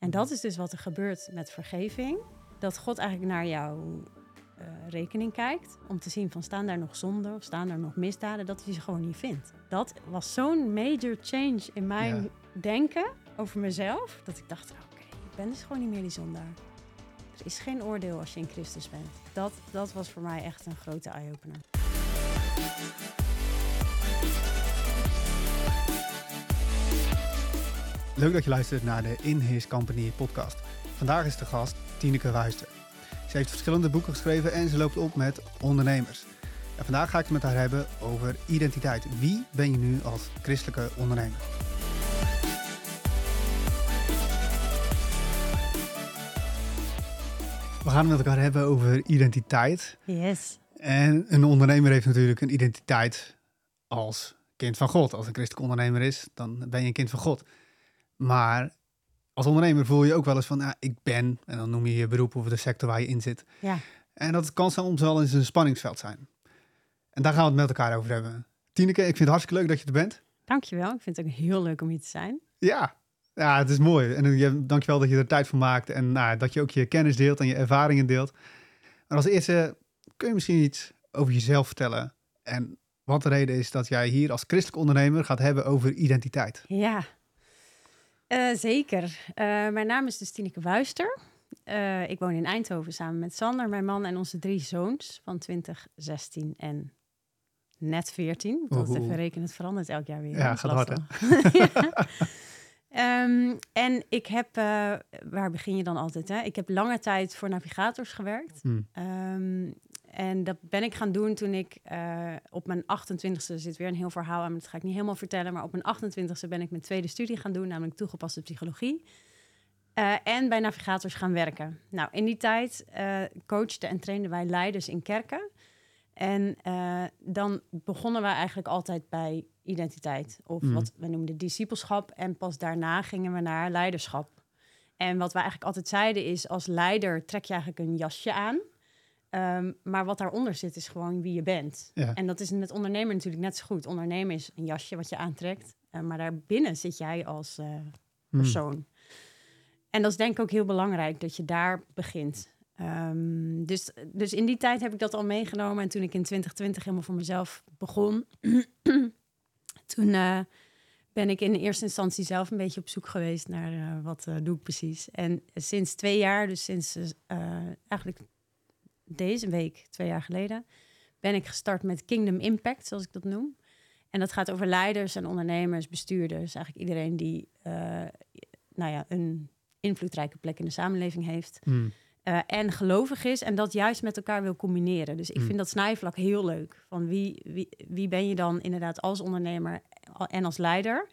En dat is dus wat er gebeurt met vergeving. Dat God eigenlijk naar jouw uh, rekening kijkt. Om te zien van staan daar nog zonden of staan daar nog misdaden. Dat hij ze gewoon niet vindt. Dat was zo'n major change in mijn denken over mezelf. Dat ik dacht, oké, ik ben dus gewoon niet meer die zondaar. Er is geen oordeel als je in Christus bent. Dat, dat was voor mij echt een grote eye-opener. Leuk dat je luistert naar de In His Company podcast. Vandaag is de gast Tineke Wuister. Ze heeft verschillende boeken geschreven en ze loopt op met ondernemers. En vandaag ga ik het met haar hebben over identiteit. Wie ben je nu als christelijke ondernemer? We gaan het met elkaar hebben over identiteit. Yes. En een ondernemer heeft natuurlijk een identiteit als kind van God. Als een christelijk ondernemer is, dan ben je een kind van God. Maar als ondernemer voel je ook wel eens van, ja, ik ben, en dan noem je je beroep of de sector waar je in zit. Ja. En dat kan soms wel eens een spanningsveld zijn. En daar gaan we het met elkaar over hebben. Tineke, ik vind het hartstikke leuk dat je er bent. Dankjewel, ik vind het ook heel leuk om hier te zijn. Ja, ja het is mooi. En je, dankjewel dat je er tijd voor maakt en nou, dat je ook je kennis deelt en je ervaringen deelt. Maar als eerste, kun je misschien iets over jezelf vertellen? En wat de reden is dat jij hier als christelijk ondernemer gaat hebben over identiteit? Ja, uh, zeker. Uh, mijn naam is dus Tineke Wuister. Uh, ik woon in Eindhoven samen met Sander, mijn man en onze drie zoons van 20, 16 en net 14. Dat is even rekenen, het verandert elk jaar weer. Ja, gaat hard hè? um, en ik heb, waar begin je dan altijd? Hè? Ik heb lange tijd voor navigators gewerkt. Hmm. Um, en dat ben ik gaan doen toen ik uh, op mijn 28ste, zit weer een heel verhaal aan, dat ga ik niet helemaal vertellen, maar op mijn 28ste ben ik mijn tweede studie gaan doen, namelijk toegepaste psychologie. Uh, en bij navigators gaan werken. Nou, in die tijd uh, coachten en trainden wij leiders in kerken. En dan begonnen we eigenlijk altijd bij identiteit, of mm. wat we noemden discipelschap. En pas daarna gingen we naar leiderschap. En wat we eigenlijk altijd zeiden is, als leider trek je eigenlijk een jasje aan. Um, maar wat daaronder zit is gewoon wie je bent. En dat is met ondernemer natuurlijk net zo goed. Ondernemen is een jasje wat je aantrekt. Uh, maar daarbinnen zit jij als uh, persoon. En dat is denk ik ook heel belangrijk dat je daar begint. Um, dus, dus in die tijd heb ik dat al meegenomen. En toen ik in 2020 helemaal voor mezelf begon, toen uh, ben ik in eerste instantie zelf een beetje op zoek geweest naar wat doe ik precies. En sinds twee jaar, dus sinds eigenlijk deze week, twee jaar geleden, ben ik gestart met Kingdom Impact, zoals ik dat noem. En dat gaat over leiders en ondernemers, bestuurders, eigenlijk iedereen die uh, nou ja, een invloedrijke plek in de samenleving heeft. Hmm. Uh, en gelovig is en dat juist met elkaar wil combineren. Dus ik hmm. vind dat snijvlak heel leuk. Van wie, wie, wie ben je dan inderdaad als ondernemer en als leider?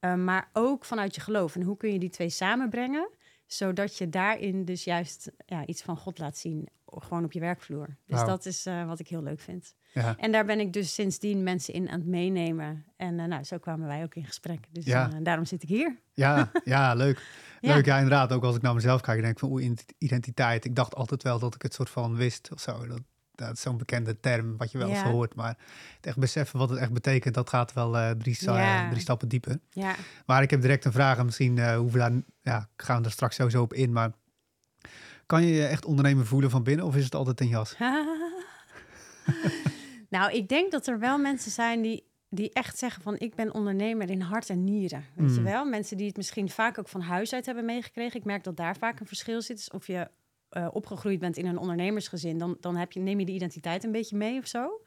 Uh, maar ook vanuit je geloof. En hoe kun je die twee samenbrengen? Zodat je daarin dus juist ja, iets van God laat zien gewoon op je werkvloer. Dus dat is uh, wat ik heel leuk vind. Ja. En daar ben ik dus sindsdien mensen in aan het meenemen. En uh, nou, zo kwamen wij ook in gesprek. Dus ja. uh, daarom zit ik hier. Ja, ja leuk. Leuk, ja. inderdaad. Ook als ik naar mezelf kijk, denk ik van oeh, identiteit. Ik dacht altijd wel dat ik het soort van wist of zo. Dat, dat is zo'n bekende term wat je wel eens hoort. Maar het echt beseffen wat het echt betekent, dat gaat wel drie, drie, stappen dieper. Ja. Maar ik heb direct een vraag en misschien hoeven we daar, ja, gaan we er straks sowieso op in. Maar kan je je echt ondernemer voelen van binnen of is het altijd een jas? nou, ik denk dat er wel mensen zijn die, die echt zeggen van ik ben ondernemer in hart en nieren. Weet je hmm. wel? Mensen die het misschien vaak ook van huis uit hebben meegekregen. Ik merk dat daar vaak een verschil zit. Dus of je uh, opgegroeid bent in een ondernemersgezin, dan, dan heb je, neem je de identiteit een beetje mee of zo.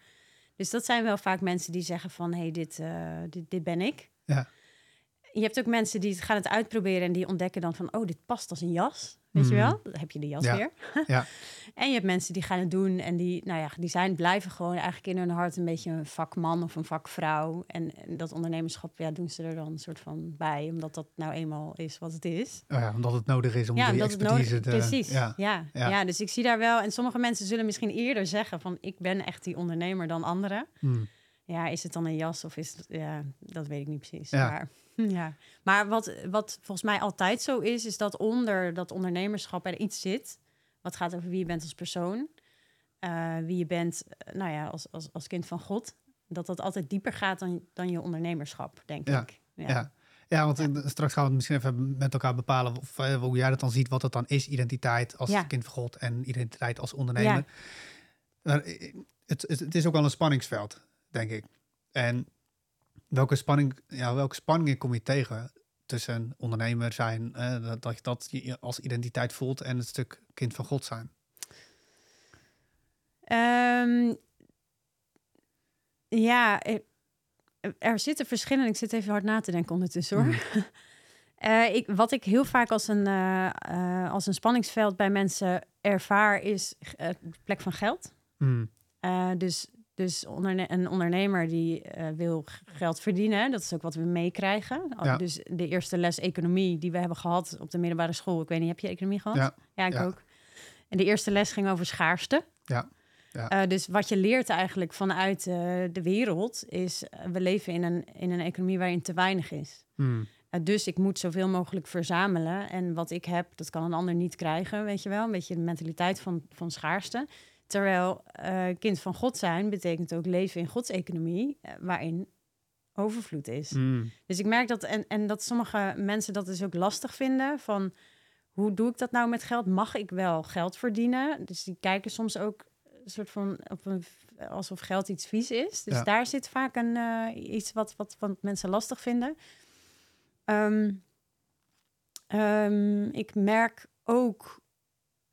Dus dat zijn wel vaak mensen die zeggen van hé, hey, dit, uh, dit, dit ben ik. Ja. Je hebt ook mensen die gaan het uitproberen en die ontdekken dan van oh, dit past als een jas. Weet je hmm. wel? Dan heb je de jas weer. ja. En je hebt mensen die gaan het doen en die, nou ja, die zijn, blijven gewoon eigenlijk in hun hart een beetje een vakman of een vakvrouw. En, en dat ondernemerschap, ja, doen ze er dan een soort van bij, omdat dat nou eenmaal is wat het is. Oh ja, omdat het nodig is om ja, die expertise te... Precies, ja. Ja, ja. Dus ik zie daar wel, en sommige mensen zullen misschien eerder zeggen van, ik ben echt die ondernemer dan anderen. Hmm. Ja, is het dan een jas of is het, ja, dat weet ik niet precies. Ja. Maar, ja. maar wat, wat volgens mij altijd zo is, is dat onder dat ondernemerschap er iets zit. Wat gaat over wie je bent als persoon. Uh, wie je bent, uh, nou ja, als, als, als kind van God. Dat dat altijd dieper gaat dan, dan je ondernemerschap, denk ja. ik. Ja. ja. Ja, want straks gaan we misschien even met elkaar bepalen of, hoe jij dat dan ziet, wat dat dan is, identiteit als kind van God en identiteit als ondernemer. Ja. het, het, het, is ook wel een spanningsveld, denk ik. En welke, spanning, ja, welke spanningen kom je tegen tussen ondernemer zijn, uh, dat, je dat je als identiteit voelt en het stuk kind van God zijn? Um, ja, er zitten verschillende. Ik zit even hard na te denken ondertussen hoor. Mm. uh, ik, wat ik heel vaak als een, uh, uh, als een spanningsveld bij mensen ervaar, is de plek van geld. Mm. dus dus onderne een ondernemer die wil geld verdienen, dat is ook wat we meekrijgen. Ja. Dus de eerste les economie die we hebben gehad op de middelbare school. Ik weet niet, heb je economie gehad? Ja, ja ik ook. En de eerste les ging over schaarste. Ja. Ja. Uh, dus wat je leert eigenlijk vanuit uh, de wereld is, we leven in een, in een economie waarin te weinig is. Hmm. dus ik moet zoveel mogelijk verzamelen. En wat ik heb, dat kan een ander niet krijgen, weet je wel. Een beetje de mentaliteit van, van schaarste. Terwijl kind van God zijn betekent ook leven in Gods economie, waarin overvloed is. Hmm. Dus ik merk dat, en, en dat sommige mensen dat dus ook lastig vinden van... Hoe doe ik dat nou met geld? Mag ik wel geld verdienen? Dus die kijken soms ook soort van op een, alsof geld iets vies is. Dus daar zit vaak een, uh, iets wat, wat, wat mensen lastig vinden. Um, um, ik merk ook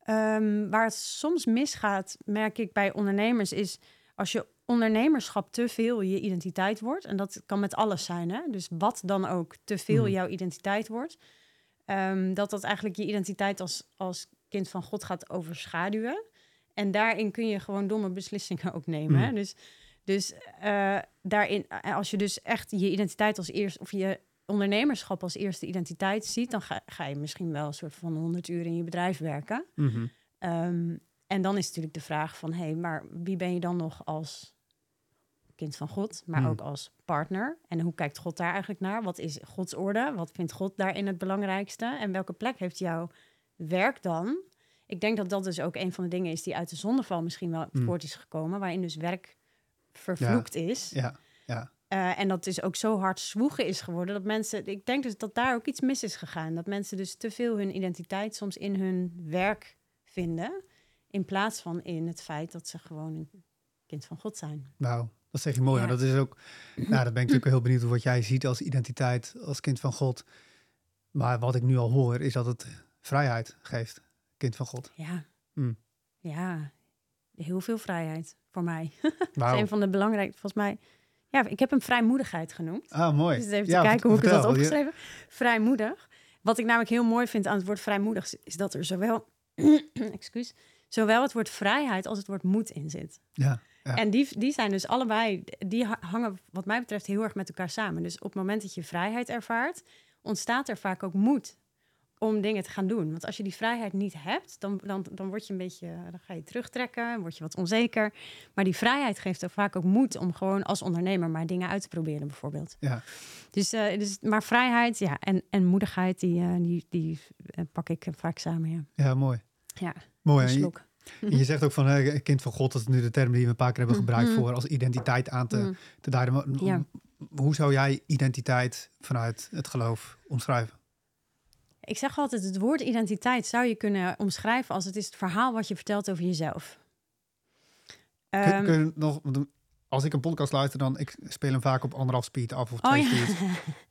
um, waar het soms misgaat, merk ik bij ondernemers, is als je ondernemerschap te veel je identiteit wordt. En dat kan met alles zijn. Hè? Dus wat dan ook te veel mm. jouw identiteit wordt. dat dat eigenlijk je identiteit als, als kind van God gaat overschaduwen. En daarin kun je gewoon domme beslissingen ook nemen. Hè? Mm. Dus, dus uh, daarin, eh, als je dus echt je identiteit als eerste, of je ondernemerschap als eerste identiteit ziet, dan ga, ga je misschien wel een soort van 100 uur in je bedrijf werken. Mm en dan is natuurlijk de vraag van, hé, hey, maar wie ben je dan nog als kind van God, maar mm. ook als partner? En hoe kijkt God daar eigenlijk naar? Wat is Gods orde? Wat vindt God daarin het belangrijkste? En welke plek heeft jouw werk dan ik denk dat dat dus ook een van de dingen is die uit de zondeval misschien wel mm. voort is gekomen, waarin dus werk vervloekt is. Ja, ja. Uh, en dat dus ook zo hard zwoegen is geworden dat mensen, ik denk dus dat daar ook iets mis is gegaan. Dat mensen dus te veel hun identiteit soms in hun werk vinden, in plaats van in het feit dat ze gewoon een kind van God zijn. Nou, dat zeg je mooi. Ja. Dat is ook, nou, daar ben ik natuurlijk heel benieuwd wat jij ziet als identiteit, als kind van God. Maar wat ik nu al hoor, is dat het vrijheid geeft kind van God. Ja. Mm. Ja, heel veel vrijheid voor mij. dat is een van de belangrijke, volgens mij. Ja, ik heb hem vrijmoedigheid genoemd. Ah, mooi. Dus even ja, te kijken hoe ik het had opgeschreven. Vrijmoedig. Wat ik namelijk heel mooi vind aan het woord vrijmoedig, is dat er zowel, excuus, zowel het woord vrijheid als het woord moed in zit. Ja. Ja. En die, die zijn dus allebei, die hangen wat mij betreft heel erg met elkaar samen. Dus op het moment dat je vrijheid ervaart, ontstaat er vaak ook moed om dingen te gaan doen. Want als je die vrijheid niet hebt, dan, dan, dan word je een beetje, dan ga je terugtrekken, word je wat onzeker. Maar die vrijheid geeft er vaak ook moed om gewoon als ondernemer maar dingen uit te proberen, bijvoorbeeld. Ja. Dus, uh, dus maar vrijheid, ja, en, en moedigheid, die, uh, die, die uh, pak ik vaak samen. Ja, ja mooi. Ja. Mooi. Je, je, zegt ook van uh, kind van God, dat is nu de term die we een paar keer hebben gebruikt mm-hmm. voor als identiteit aan te, mm. te duiden. Ja. Hoe zou jij identiteit vanuit het geloof omschrijven? Ik zeg altijd, het woord identiteit zou je kunnen omschrijven als het is het verhaal wat je vertelt over jezelf. Kun, kun je ehm, nog, als ik een podcast luister, dan ik speel hem vaak op anderhalf speed af of twee oh, speed.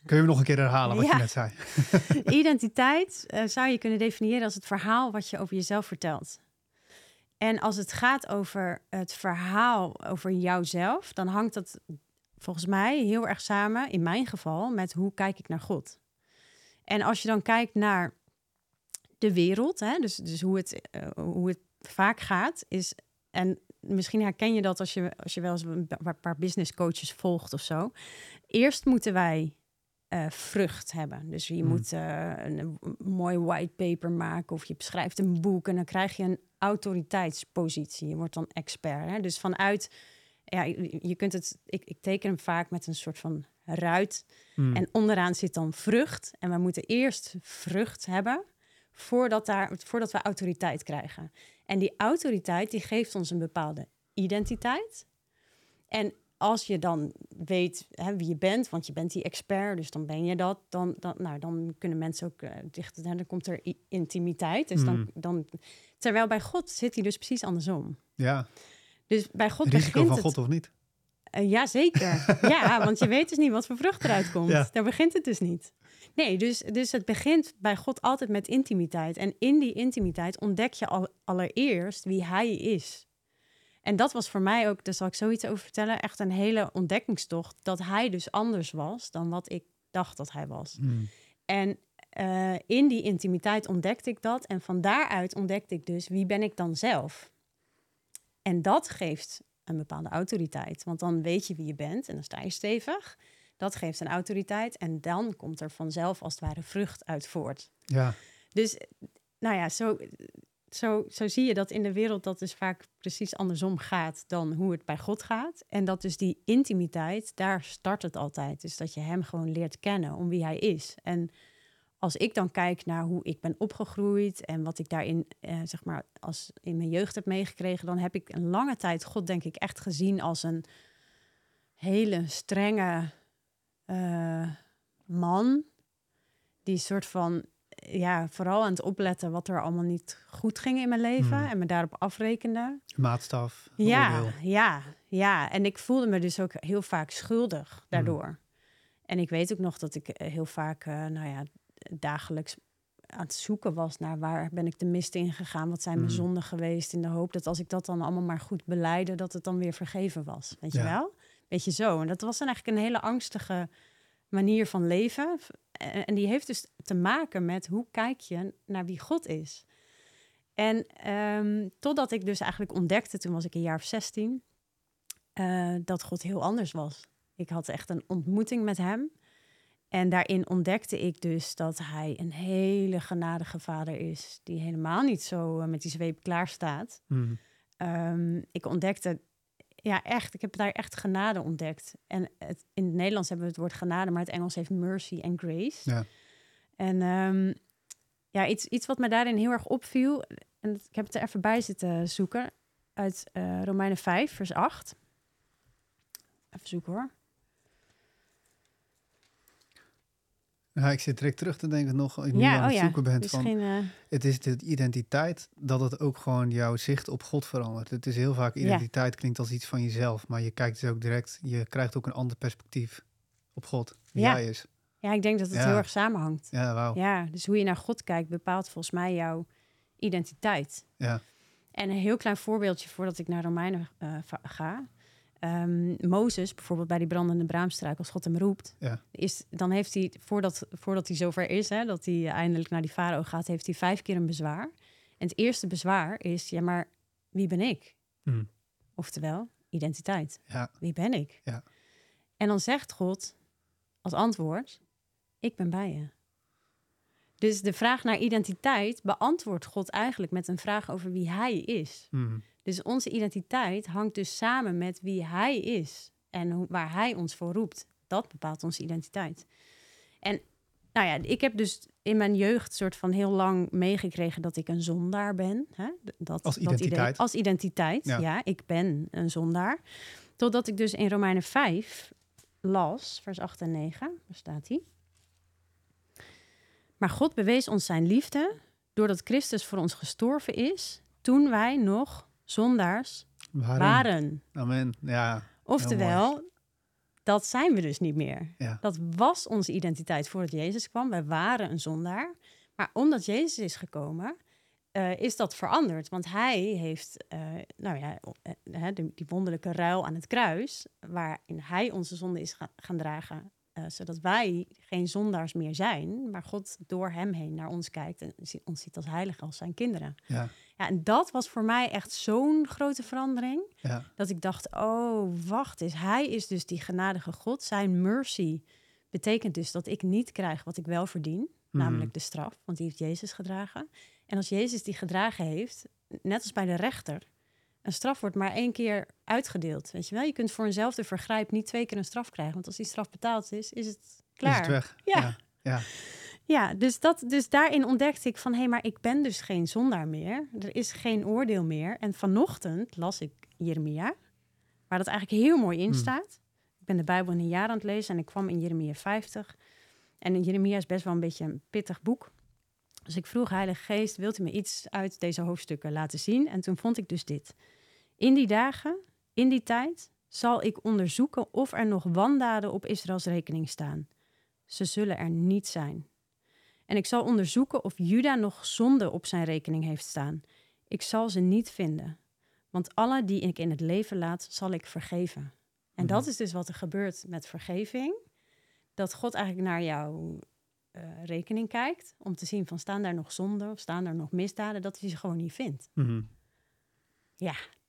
Kun je hem nog een keer herhalen wat je net zei? Identiteit uh, zou je kunnen definiëren als het verhaal wat je over jezelf vertelt. En als het gaat over het verhaal over jouzelf, dan hangt dat volgens mij heel erg samen, in mijn geval, met hoe kijk ik naar God. En als je dan kijkt naar de wereld, hè, dus, dus hoe, het, uh, hoe het vaak gaat, is. En misschien herken je dat als je, als je wel eens een paar business coaches volgt of zo. Eerst moeten wij uh, vrucht hebben. Dus je hmm. moet uh, een, een, mooi white paper maken of je schrijft een boek en dan krijg je een autoriteitspositie. Je wordt dan expert. Hè? Dus vanuit, ja, je kunt het, ik, ik teken hem vaak met een soort van ruit. Hmm. En onderaan zit dan vrucht. En we moeten eerst vrucht hebben voordat, daar, voordat we autoriteit krijgen. En die autoriteit die geeft ons een bepaalde identiteit. En als je dan weet hè, wie je bent, want je bent die expert, dus dan ben je dat, dan, dan, nou, dan kunnen mensen ook uh, dicht, dan komt er intimiteit. Dus dan, mm. dan, terwijl bij God zit hij dus precies andersom. Ja. Dus bij God Risico begint van God of niet? Uh, ja, zeker. ja, want je weet dus niet wat voor vrucht eruit komt. Daar begint het dus niet. Nee, dus, dus het begint bij God altijd met intimiteit. En in die intimiteit ontdek je al, allereerst wie Hij is. En dat was voor mij ook, daar zal ik zoiets over vertellen, echt een hele ontdekkingstocht. Dat Hij dus anders was dan wat ik dacht dat Hij was. Hmm. En uh, in die intimiteit ontdekte ik dat. En van daaruit ontdekte ik dus wie ben ik dan zelf. En dat geeft een bepaalde autoriteit. Want dan weet je wie je bent en dan sta je stevig. Dat geeft een autoriteit en dan komt er vanzelf als het ware vrucht uit voort. Ja. Dus, nou ja, zo, zo, zo zie je dat in de wereld dat dus vaak precies andersom gaat dan hoe het bij God gaat. En dat dus die intimiteit, daar start het altijd. Dus dat je hem gewoon leert kennen om wie hij is. En als ik dan kijk naar hoe ik ben opgegroeid en wat ik daarin, eh, zeg maar, als in mijn jeugd heb meegekregen, dan heb ik een lange tijd God, denk ik, echt gezien als een hele strenge uh, man. Die soort van, ja, vooral aan het opletten wat er allemaal niet goed ging in mijn leven hmm. en me daarop afrekende. Maatstaf. Ja, ja, ja. En ik voelde me dus ook heel vaak schuldig daardoor. Hmm. En ik weet ook nog dat ik eh, heel vaak, uh, nou ja, dagelijks aan het zoeken was naar waar ben ik de mist in gegaan, wat zijn mijn hmm. zonden geweest, in de hoop dat als ik dat dan allemaal maar goed beleide, dat het dan weer vergeven was. Weet je wel? Weet je zo. En dat was dan eigenlijk een hele angstige manier van leven. En die heeft dus te maken met hoe kijk je naar wie God is. En um, totdat ik dus eigenlijk ontdekte, toen was ik een jaar of 16, uh, dat God heel anders was. Ik had echt een ontmoeting met hem. En daarin ontdekte ik dus dat hij een hele genadige vader is, die helemaal niet zo uh, met die zweep klaar staat. Mm. Um, ik ontdekte ja, echt. Ik heb daar echt genade ontdekt. En het, in het Nederlands hebben we het woord genade, maar het Engels heeft mercy en grace. Ja. En um, ja, iets, iets wat me daarin heel erg opviel, en ik heb het er even bij zitten zoeken, uit uh, Romeinen 5, vers 8. Even zoeken hoor. Ja, ik zit direct terug te denken nog, ik ja, aan het oh zoeken bent van... uh... Het is de identiteit, dat het ook gewoon jouw zicht op God verandert. Het is heel vaak, identiteit klinkt als iets van jezelf, maar je kijkt dus ook direct, je krijgt ook een ander perspectief op God, wie ja. hij is. Ja, ik denk dat het heel erg samenhangt. Ja, wauw. Ja, dus hoe je naar God kijkt bepaalt volgens mij jouw identiteit. Ja. En een heel klein voorbeeldje voordat ik naar Romeinen uh, ga. Um, Mozes, bijvoorbeeld bij die brandende braamstruik, als God hem roept, ja. is, dan heeft hij, voordat, voordat hij zover is, hè, dat hij eindelijk naar die farao gaat, heeft hij vijf keer een bezwaar. En het eerste bezwaar is, ja, maar wie ben ik? Hmm. Oftewel, identiteit. Ja. Wie ben ik? Ja. En dan zegt God als antwoord, ik ben bij je. Dus de vraag naar identiteit beantwoordt God eigenlijk met een vraag over wie hij is. Hmm. Dus onze identiteit hangt dus samen met wie hij is en waar hij ons voor roept. Dat bepaalt onze identiteit. En nou ja, ik heb dus in mijn jeugd soort van heel lang meegekregen dat ik een zondaar ben. Hè? Dat, als identiteit. Dat als identiteit, ja. Ik ben een zondaar. Totdat ik dus in Romeinen 5 las, vers 8 en 9, daar staat hij. Maar God bewees ons zijn liefde doordat Christus voor ons gestorven is toen wij nog zondaars waren. Amen. Ja. Oftewel, dat zijn we dus niet meer. Ja. Dat was onze identiteit voordat Jezus kwam. Wij waren een zondaar. Maar omdat Jezus is gekomen, uh, is dat veranderd. Want hij heeft, uh, nou ja, uh, die wonderlijke ruil aan het kruis, waarin hij onze zonde is gaan dragen, zodat wij geen zondaars meer zijn, maar God door hem heen naar ons kijkt en ons ziet als heilig als zijn kinderen. Ja. Ja, en dat was voor mij echt zo'n grote verandering. Ja. Dat ik dacht, oh, wacht eens. Hij is dus die genadige God. Zijn mercy betekent dus dat ik niet krijg wat ik wel verdien. Mhm. Namelijk de straf, want die heeft Jezus gedragen. En als Jezus die gedragen heeft, net als bij de rechter, een straf wordt maar één keer uitgedeeld. Weet je wel? Je kunt voor eenzelfde vergrijp niet twee keer een straf krijgen. Want als die straf betaald is, is het klaar. Is het weg. Ja. ja. ja. Ja, dus, dat, dus daarin ontdekte ik van... hé, hey, maar ik ben dus geen zondaar meer. Er is geen oordeel meer. En vanochtend las ik Jeremia... waar dat eigenlijk heel mooi in Hmm. staat. Ik ben de Bijbel in een jaar aan het lezen en ik kwam in Jeremia 50. En Jeremia is best wel een beetje een pittig boek. Dus ik vroeg, Heilige Geest, wilt u me iets uit deze hoofdstukken laten zien? En toen vond ik dus dit. In die dagen, in die tijd, zal ik onderzoeken of er nog wandaden op Israëls rekening staan. Ze zullen er niet zijn. En ik zal onderzoeken of Juda nog zonde op zijn rekening heeft staan. Ik zal ze niet vinden. Want alle die ik in het leven laat, zal ik vergeven. En dat Mhm. is dus wat er gebeurt met vergeving. Dat God eigenlijk naar jouw eh, rekening kijkt. Om te zien van staan daar nog zonden of staan er nog misdaden. Dat hij ze gewoon niet vindt. Mhm.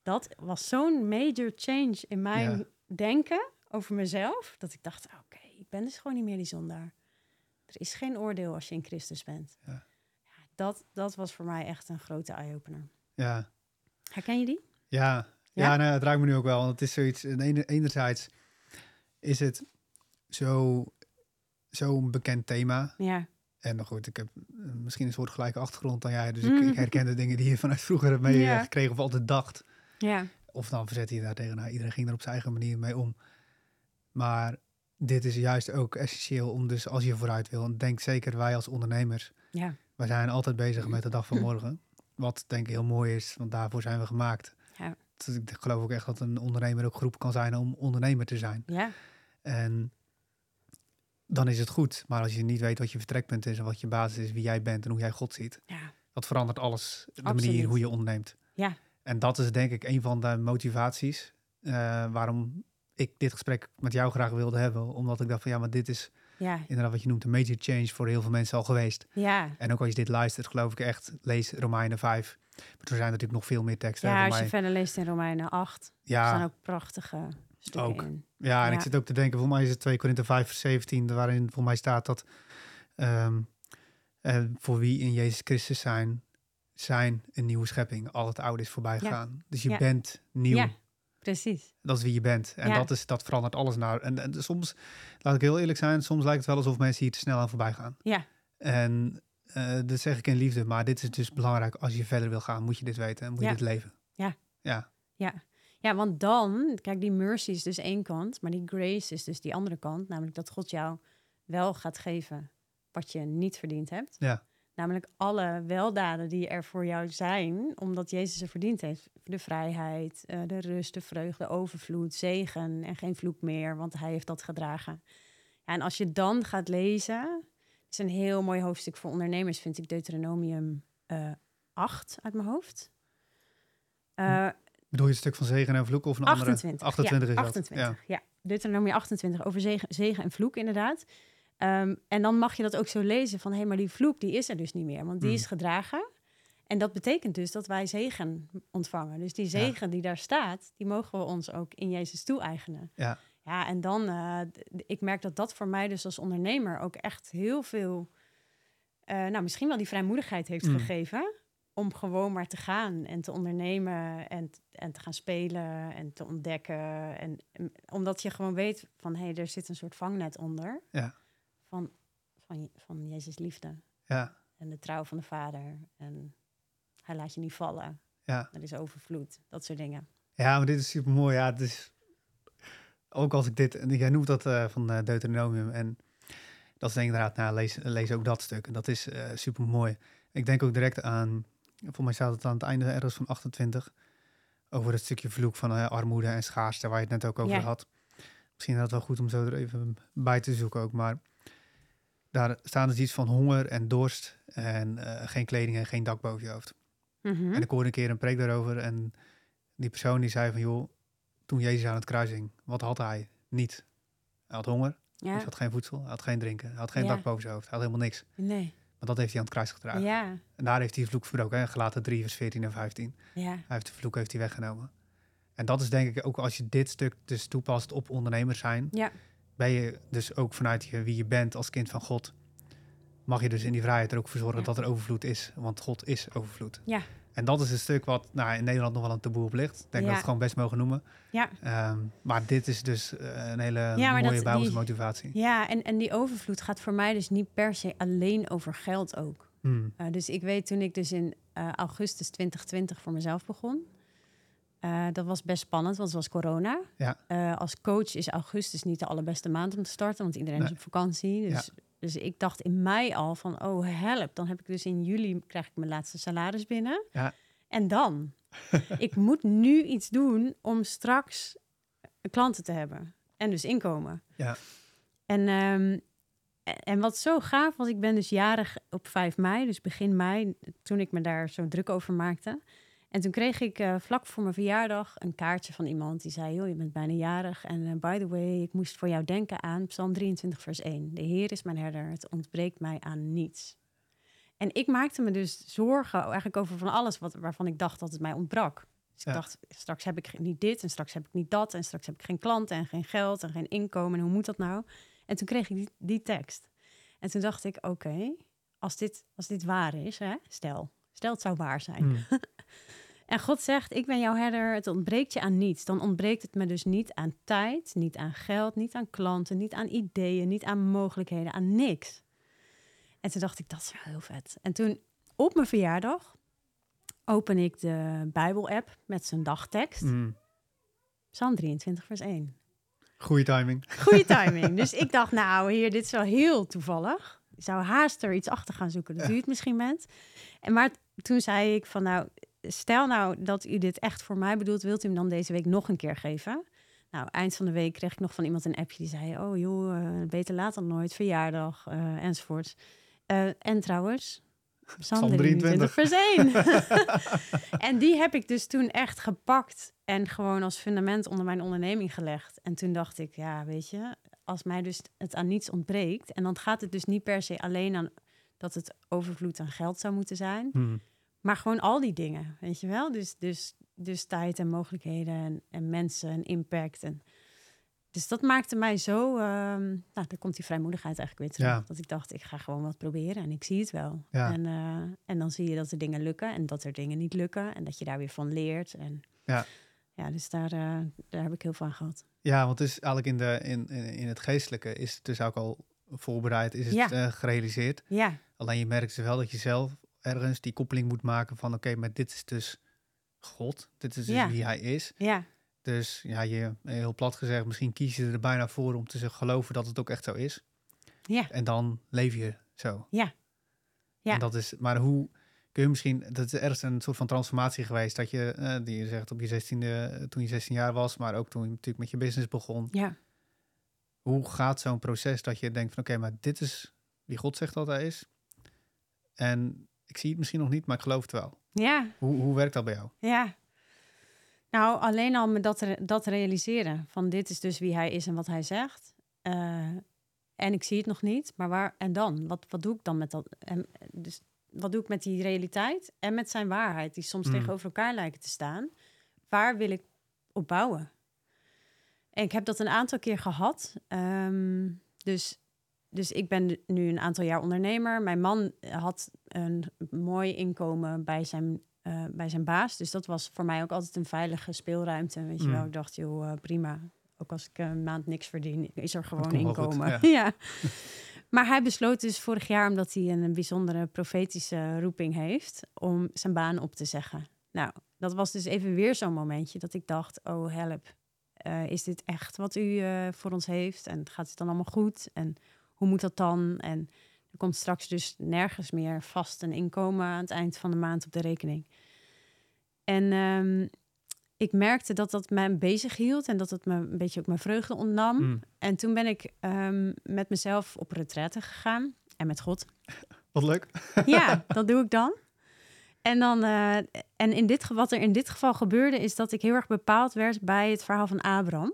Dat was zo'n major change in mijn Ja. denken over mezelf. Dat ik dacht, oké, ik ben dus gewoon niet meer die zondaar. Er is geen oordeel als je in Christus bent. Ja. Ja, dat, dat was voor mij echt een grote eye-opener. Ja. Herken je die? Ja, Ja? ja? nou, het raakt me nu ook wel. Want het is zoiets, en ene- enerzijds is het zo, zo'n bekend thema. Ja, En nog goed, ik heb eh, misschien een soort gelijke achtergrond dan jij. Dus Mm. ik, ik herken de dingen die je vanuit vroeger hebt meegekregen Ja. of altijd dacht. ja, Of dan verzet je daar tegen. Nou, iedereen ging er op zijn eigen manier mee om. Maar dit is juist ook essentieel om dus als je vooruit wil. En denk zeker wij als ondernemers. ja, Wij zijn altijd bezig met de dag van morgen. Wat denk ik heel mooi is, want daarvoor zijn we gemaakt. Ja. Dus ik geloof ook echt dat een ondernemer ook geroepen kan zijn om ondernemer te zijn. ja, En dan is het goed. Maar als je niet weet wat je vertrekpunt is en wat je basis is, wie jij bent en hoe jij God ziet, ja, dat verandert alles. De Absoluut. manier hoe je onderneemt. Ja. En dat is denk ik een van de motivaties eh, waarom ik dit gesprek met jou graag wilde hebben. Omdat ik dacht van ja, maar dit is ja, inderdaad wat je noemt een major change voor heel veel mensen al geweest. ja. En ook als je dit luistert, geloof ik echt, lees Romeinen 5. Maar er zijn natuurlijk nog veel meer teksten. Ja, als je verder leest in Romeinen 8, er ja, staan ook prachtige stukken Ook. in. Ja, en Ja. ik zit ook te denken, voor mij is het 2 Korinthe 5 vers 17, waarin voor mij staat dat ehm, eh, voor wie in Jezus Christus zijn, zijn een nieuwe schepping. Al het oude is voorbij Ja. gegaan. Dus je Ja. bent nieuw. Precies. Dat is wie je bent. En Ja. dat, is, dat verandert alles naar. En, en soms, laat ik heel eerlijk zijn, soms lijkt het wel alsof mensen hier te snel aan voorbij gaan. Ja, En eh, dat zeg ik in liefde, maar dit is dus belangrijk. Als je verder wil gaan, moet je dit weten en moet Ja. je dit leven. Ja. Ja. ja. Ja, want dan, kijk, die mercy is dus één kant, maar die grace is dus die andere kant. Namelijk dat God jou wel gaat geven wat je niet verdiend hebt. Ja. Namelijk alle weldaden die er voor jou zijn, omdat Jezus ze verdiend heeft. De vrijheid, eh, de rust, de vreugde, de overvloed, zegen en geen vloek meer, want hij heeft dat gedragen. Ja, en als je dan gaat lezen, het is een heel mooi hoofdstuk voor ondernemers, vind ik Deuteronomium eh 8 uit mijn hoofd. Eh, Bedoel je het stuk van zegen en vloek of een 28. andere? 28 ja, is dat. 28, ja. Deuteronomie 28 over zegen, zegen en vloek inderdaad. Ehm, en dan mag je dat ook zo lezen van... hé, hey, maar die vloek die is er dus niet meer, want die is gedragen. En dat betekent dus dat wij zegen ontvangen. Dus die zegen die daar staat, die mogen we ons ook in Jezus toe-eigenen. Ja. Ja, en dan, eh, ik merk dat dat voor mij dus als ondernemer ook echt heel veel... eh, nou, misschien wel die vrijmoedigheid heeft Mm. gegeven om gewoon maar te gaan en te ondernemen en, en te gaan spelen en te ontdekken. En, en omdat je gewoon weet van hé, hey, er zit een soort vangnet onder Ja. Van, van, van Jezus liefde Ja. en de trouw van de Vader. En hij laat je niet vallen. Ja. Er is overvloed, dat soort dingen. Ja, maar dit is super mooi. Ja, het is ook als ik dit, en jij noemt dat eh, van eh, Deuteronomium en dat is denk ik inderdaad, nou, lees, lees ook dat stuk. En dat is super mooi. Ik denk ook direct aan, voor mij staat het aan het einde ergens van 28, over het stukje vloek van eh, armoede en schaarste, waar je het net ook over Ja. had. Misschien is het wel goed om zo er even bij te zoeken ook, maar daar staan dus iets van honger en dorst en eh, geen kleding en geen dak boven je hoofd. Mhm. En ik hoorde een keer een preek daarover. En die persoon die zei van, joh, toen Jezus aan het kruis hing, wat had hij? Niet. Hij had honger, dus Ja, hij had geen voedsel, hij had geen drinken, hij had geen Ja. dak boven zijn hoofd, hij had helemaal niks. nee. Maar dat heeft hij aan het kruis gedragen. Ja, En daar heeft hij de vloek verbroken, hè? gelaten 3 vers 14 en 15. ja, Hij heeft de vloek heeft hij weggenomen. En dat is denk ik ook als je dit stuk dus toepast op ondernemers zijn, ja, ben je dus ook vanuit je, wie je bent als kind van God, mag je dus in die vrijheid er ook voor zorgen Ja. dat er overvloed is. Want God is overvloed. Ja. En dat is een stuk wat nou, in Nederland nog wel een taboe op ligt. Ik denk dat we het gewoon best mogen noemen. ja. Ehm, maar dit is dus eh, een hele mooie bijbelse die- motivatie. Ja, en, en die overvloed gaat voor mij dus niet per se alleen over geld ook. Hmm. Uh, dus ik weet toen ik dus in uh, augustus 2020 voor mezelf begon. Uh, dat was best spannend, want het was corona. Ja. Uh, als coach is augustus niet de allerbeste maand om te starten, want iedereen nee. is op vakantie. Dus, ja. dus ik dacht in mei al van, oh help, dan heb ik dus in juli krijg ik mijn laatste salaris binnen. Ja. En dan? ik moet nu iets doen om straks klanten te hebben en dus inkomen. Ja. En, um, en wat zo gaaf was, ik ben dus jarig op 5 mei, dus begin mei, toen ik me daar zo druk over maakte. En toen kreeg ik uh, vlak voor mijn verjaardag een kaartje van iemand die zei: Joh, je bent bijna jarig. En uh, by the way, ik moest voor jou denken aan Psalm 23, vers 1. De Heer is mijn herder, het ontbreekt mij aan niets. En ik maakte me dus zorgen eigenlijk over van alles wat, waarvan ik dacht dat het mij ontbrak. Dus ik dacht, straks heb ik niet dit en straks heb ik niet dat en straks heb ik geen klanten en geen geld en geen inkomen. En hoe moet dat nou? En toen kreeg ik die, die tekst. En toen dacht ik, oké, als, dit, als dit waar is, hè, stel, stel het zou waar zijn. Hmm. en God zegt, ik ben jouw herder, het ontbreekt je aan niets. Dan ontbreekt het me dus niet aan tijd, niet aan geld, niet aan klanten, niet aan ideeën, niet aan mogelijkheden, aan niks. En toen dacht ik, dat is wel heel vet. En toen op mijn verjaardag open ik de Bijbel-app met zijn dagtekst. Mm. Psalm 23, vers 1. Goeie timing. Goeie timing. dus ik dacht, nou hier, dit is wel heel toevallig. Ik zou haast er iets achter gaan zoeken dat u het misschien bent. En maar toen zei ik van, nou, stel nou dat u dit echt voor mij bedoelt, wilt u hem dan deze week nog een keer geven? Nou, eind van de week kreeg ik nog van iemand een appje die zei, oh joh, uh, beter laat dan nooit, verjaardag, uh, enzovoorts. Uh, en trouwens, Psalm 23 vers 1. en die heb ik dus toen echt gepakt en gewoon als fundament onder mijn onderneming gelegd. En toen dacht ik, ja, weet je, als mij dus het aan niets ontbreekt... en dan gaat het dus niet per se alleen aan dat het overvloed aan geld zou moeten zijn... Hmm. Maar gewoon al die dingen, weet je wel? Dus, dus, dus tijd en mogelijkheden en, en mensen en impact en... Dus dat maakte mij zo. Um, nou, dan komt die vrijmoedigheid eigenlijk weer terug. Ja. Dat ik dacht, ik ga gewoon wat proberen en ik zie het wel. Ja. En, uh, en dan zie je dat er dingen lukken en dat er dingen niet lukken. En dat je daar weer van leert. En ja, ja dus daar, uh, daar heb ik heel veel aan gehad. Ja, want het is eigenlijk in, de, in, in het geestelijke is het dus ook al voorbereid, is het Ja. uh, gerealiseerd. Ja, Alleen je merkt dus wel dat je zelf ergens die koppeling moet maken van oké, maar dit is dus God. Dit is dus Ja. wie hij is. ja, Dus ja, je, heel plat gezegd, misschien kies je er bijna voor om te zeggen, geloven dat het ook echt zo is. ja, En dan leef je zo. ja. Ja. En dat is, maar hoe kun je misschien, dat is ergens een soort van transformatie geweest, dat je, eh, die je zegt op je 16e, toen je 16 jaar was, maar ook toen je natuurlijk met je business begon. ja. Hoe gaat zo'n proces dat je denkt van oké, maar dit is wie God zegt dat hij is. En ik zie het misschien nog niet, maar ik geloof het wel. ja. Hoe, hoe werkt dat bij jou? Ja. Nou, alleen al met dat, dat realiseren. Van dit is dus wie hij is en wat hij zegt. Eh, en ik zie het nog niet. Maar waar en dan? Wat, wat doe ik dan met dat? En, dus wat doe ik met die realiteit en met zijn waarheid, die soms Mm. tegenover elkaar lijken te staan? Waar wil ik op bouwen? En ik heb dat een aantal keer gehad. Ehm, dus, dus ik ben nu een aantal jaar ondernemer. Mijn man had een mooi inkomen bij zijn, eh, bij zijn baas. Dus dat was voor mij ook altijd een veilige speelruimte. Weet je Mm. wel, ik dacht, joh, eh, prima. Ook als ik een maand niks verdien, is er gewoon goed, inkomen. ja. ja. Maar hij besloot dus vorig jaar, omdat hij een bijzondere profetische roeping heeft, om zijn baan op te zeggen. Nou, dat was dus even weer zo'n momentje dat ik dacht, oh help, Eh, is dit echt wat u eh, voor ons heeft? En gaat het dan allemaal goed? En hoe moet dat dan? En er komt straks dus nergens meer vast een inkomen aan het eind van de maand op de rekening. En ehm, ik merkte dat dat mij bezig hield en dat het me een beetje ook mijn vreugde ontnam. Mm. En toen ben ik ehm, met mezelf op retraite gegaan. En met God. Wat leuk. Ja, dat doe ik dan. En, dan, eh, en in dit, wat er in dit geval gebeurde, is dat ik heel erg bepaald werd bij het verhaal van Abraham.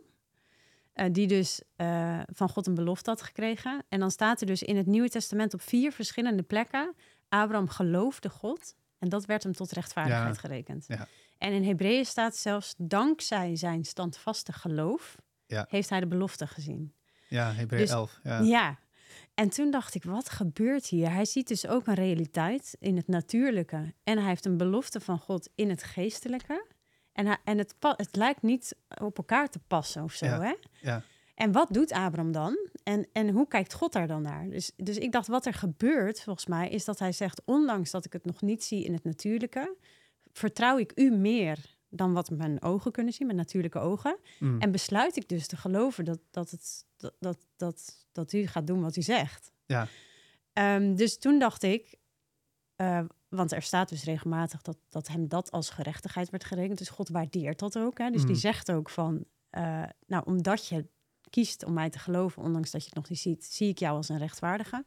Eh, die dus eh, van God een belofte had gekregen. En dan staat er dus in het Nieuwe Testament op vier verschillende plekken: Abraham geloofde God. En dat werd hem tot rechtvaardigheid Ja. gerekend. Ja. En in Hebreeën staat zelfs: dankzij zijn standvaste geloof Ja. heeft hij de belofte gezien. Ja, Hebreeën Dus- 11. Ja. Ja. En toen dacht ik, wat gebeurt hier? Hij ziet dus ook een realiteit in het natuurlijke. En hij heeft een belofte van God in het geestelijke. En, en het, het lijkt niet op elkaar te passen of zo, Ja. hè? Ja. En wat doet Abraham dan? En, en hoe kijkt God daar dan naar? Dus, dus ik dacht, wat er gebeurt, volgens mij, is dat hij zegt... ondanks dat ik het nog niet zie in het natuurlijke... vertrouw ik u meer dan wat mijn ogen kunnen zien, mijn natuurlijke ogen. Mm. En besluit ik dus te geloven dat, dat, het, dat, dat, dat, dat u gaat doen wat u zegt. Ja. Ehm, dus toen dacht ik, eh, want er staat dus regelmatig dat, dat hem dat als gerechtigheid werd gerekend. Dus God waardeert dat ook. Hè? Dus die Mm. zegt ook van, eh, nou, omdat je kiest om mij te geloven, ondanks dat je het nog niet ziet, zie ik jou als een rechtvaardige.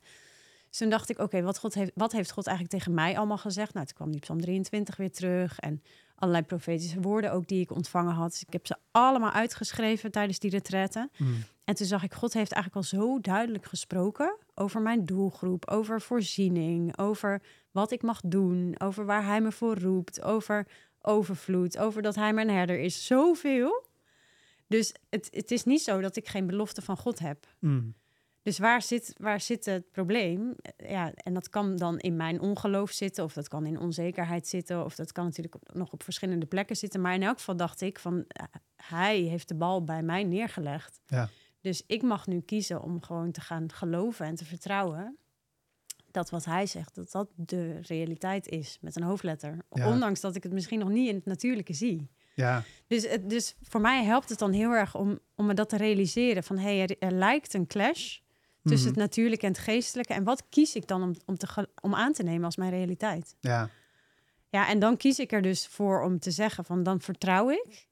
Dus toen dacht ik, oké, wat wat, heeft, wat heeft God eigenlijk tegen mij allemaal gezegd? Nou, toen kwam die Psalm 23 weer terug en allerlei profetische woorden ook die ik ontvangen had. Dus ik heb ze allemaal uitgeschreven tijdens die retraite. Mm. En toen zag ik, God heeft eigenlijk al zo duidelijk gesproken over mijn doelgroep, over voorziening, over wat ik mag doen, over waar Hij me voor roept, over overvloed, over dat Hij mijn herder is. Zoveel. Dus het, het is niet zo dat ik geen belofte van God heb. Mm. Dus waar zit, waar zit het probleem? Ja, en dat kan dan in mijn ongeloof zitten, of dat kan in onzekerheid zitten, of dat kan natuurlijk op- nog op verschillende plekken zitten. Maar in elk geval dacht ik van, eh, hij heeft de bal bij mij neergelegd. Ja. Dus ik mag nu kiezen om gewoon te gaan geloven en te vertrouwen dat wat hij zegt, dat dat de realiteit is met een hoofdletter. Ja. Ondanks dat ik het misschien nog niet in het natuurlijke zie. Ja. Dus, het, dus voor mij helpt het dan heel erg om, om me dat te realiseren. Van hé, hey, er, er lijkt een clash tussen Mhm. het natuurlijke en het geestelijke. En wat kies ik dan om, om, te, om aan te nemen als mijn realiteit? Ja. Ja, en dan kies ik er dus voor om te zeggen van dan vertrouw ik.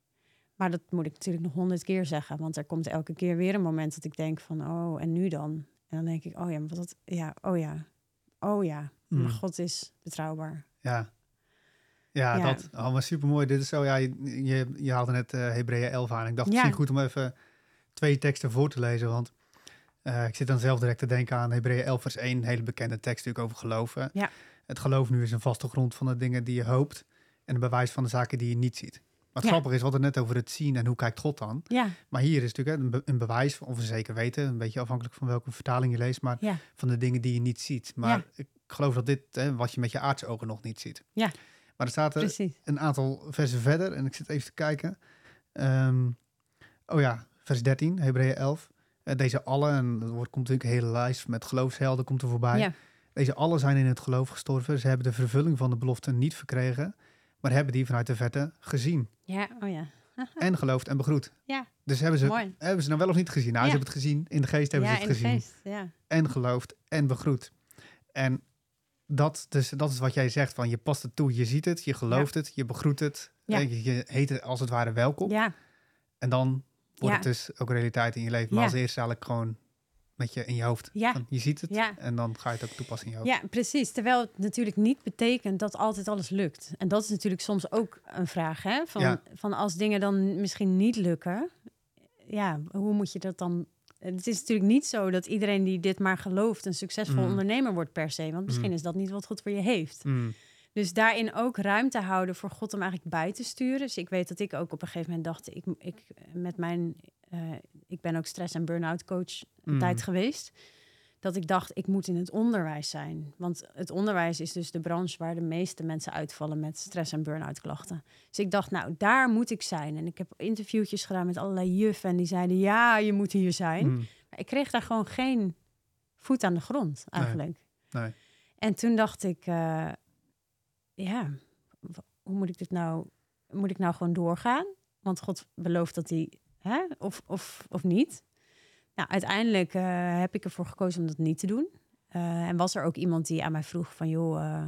Maar dat moet ik natuurlijk nog honderd keer zeggen. Want er komt elke keer weer een moment dat ik denk van oh, en nu dan? En dan denk ik, oh ja, maar wat, ja, oh ja, oh ja. Mm. Maar God is betrouwbaar. Ja. Ja, Ja. dat. Oh, maar supermooi. Dit is zo, ja, je, je, je haalde net eh Hebreeën 11 aan. Ik dacht, Ja. misschien goed om even twee teksten voor te lezen, want eh, ik zit dan zelf direct te denken aan Hebreeën 11 vers 1, een hele bekende tekst natuurlijk over geloven. Ja. Het geloof nu is een vaste grond van de dingen die je hoopt en een bewijs van de zaken die je niet ziet. Maar het Ja. grappige is, we hadden net over het zien en hoe kijkt God dan. Ja, Maar hier is natuurlijk een, be- een bewijs, of een zeker weten, een beetje afhankelijk van welke vertaling je leest, maar ja, van de dingen die je niet ziet. Maar ik geloof dat dit, hè, wat je met je aardse ogen nog niet ziet. Ja. Maar er staat er precies. een aantal versen verder en ik zit even te kijken. Ehm, oh ja, vers 13, Hebreeën 11. Eh, deze alle, en er wordt, komt natuurlijk een hele lijst met geloofshelden komt er voorbij. Deze alle zijn in het geloof gestorven. Ze hebben de vervulling van de belofte niet verkregen, maar hebben die vanuit de verte gezien. ja, oh ja. En geloofd en begroet. Ja. Dus hebben ze, Mooi. hebben ze nou wel of niet gezien? Nou, Ja. ze hebben het gezien. In de geest hebben ja, ze in het de gezien. geest. Ja, En geloofd en begroet. En dat, dus, dat is wat jij zegt. Van je past het toe, je ziet het, je gelooft het, je begroet het. Ja. en Je, je heet het als het ware welkom. ja, En dan wordt het dus ook realiteit in je leven. Maar als eerst eigenlijk gewoon met je in je hoofd. Ja. Van, je ziet het Ja. en dan ga je het ook toepassen in je hoofd. ja, precies. Terwijl het natuurlijk niet betekent dat altijd alles lukt. En dat is natuurlijk soms ook een vraag. Hè? Van, Ja. van als dingen dan misschien niet lukken, ja, hoe moet je dat dan? Het is natuurlijk niet zo dat iedereen die dit maar gelooft een succesvol Mm. ondernemer wordt per se. Want misschien Mm. is dat niet wat God voor je heeft. Mm, Dus daarin ook ruimte houden voor God om eigenlijk bij te sturen. Dus ik weet dat ik ook op een gegeven moment dacht, ik, ik met mijn, ik ben ook stress- en burn-out coach een Mm. tijd geweest. Dat ik dacht, ik moet in het onderwijs zijn. Want het onderwijs is dus de branche waar de meeste mensen uitvallen met stress- en burn-out klachten. Dus ik dacht, nou, daar moet ik zijn. En ik heb interviewtjes gedaan met allerlei juffen en die zeiden, ja, je moet hier zijn. mm, Maar ik kreeg daar gewoon geen voet aan de grond eigenlijk. nee. En toen dacht ik, eh, ja, hoe moet ik dit nou? Moet ik nou gewoon doorgaan? Want God belooft dat hij, hè, of, of, of niet. Nou, uiteindelijk eh, heb ik ervoor gekozen om dat niet te doen. Eh, en was er ook iemand die aan mij vroeg van, joh, eh,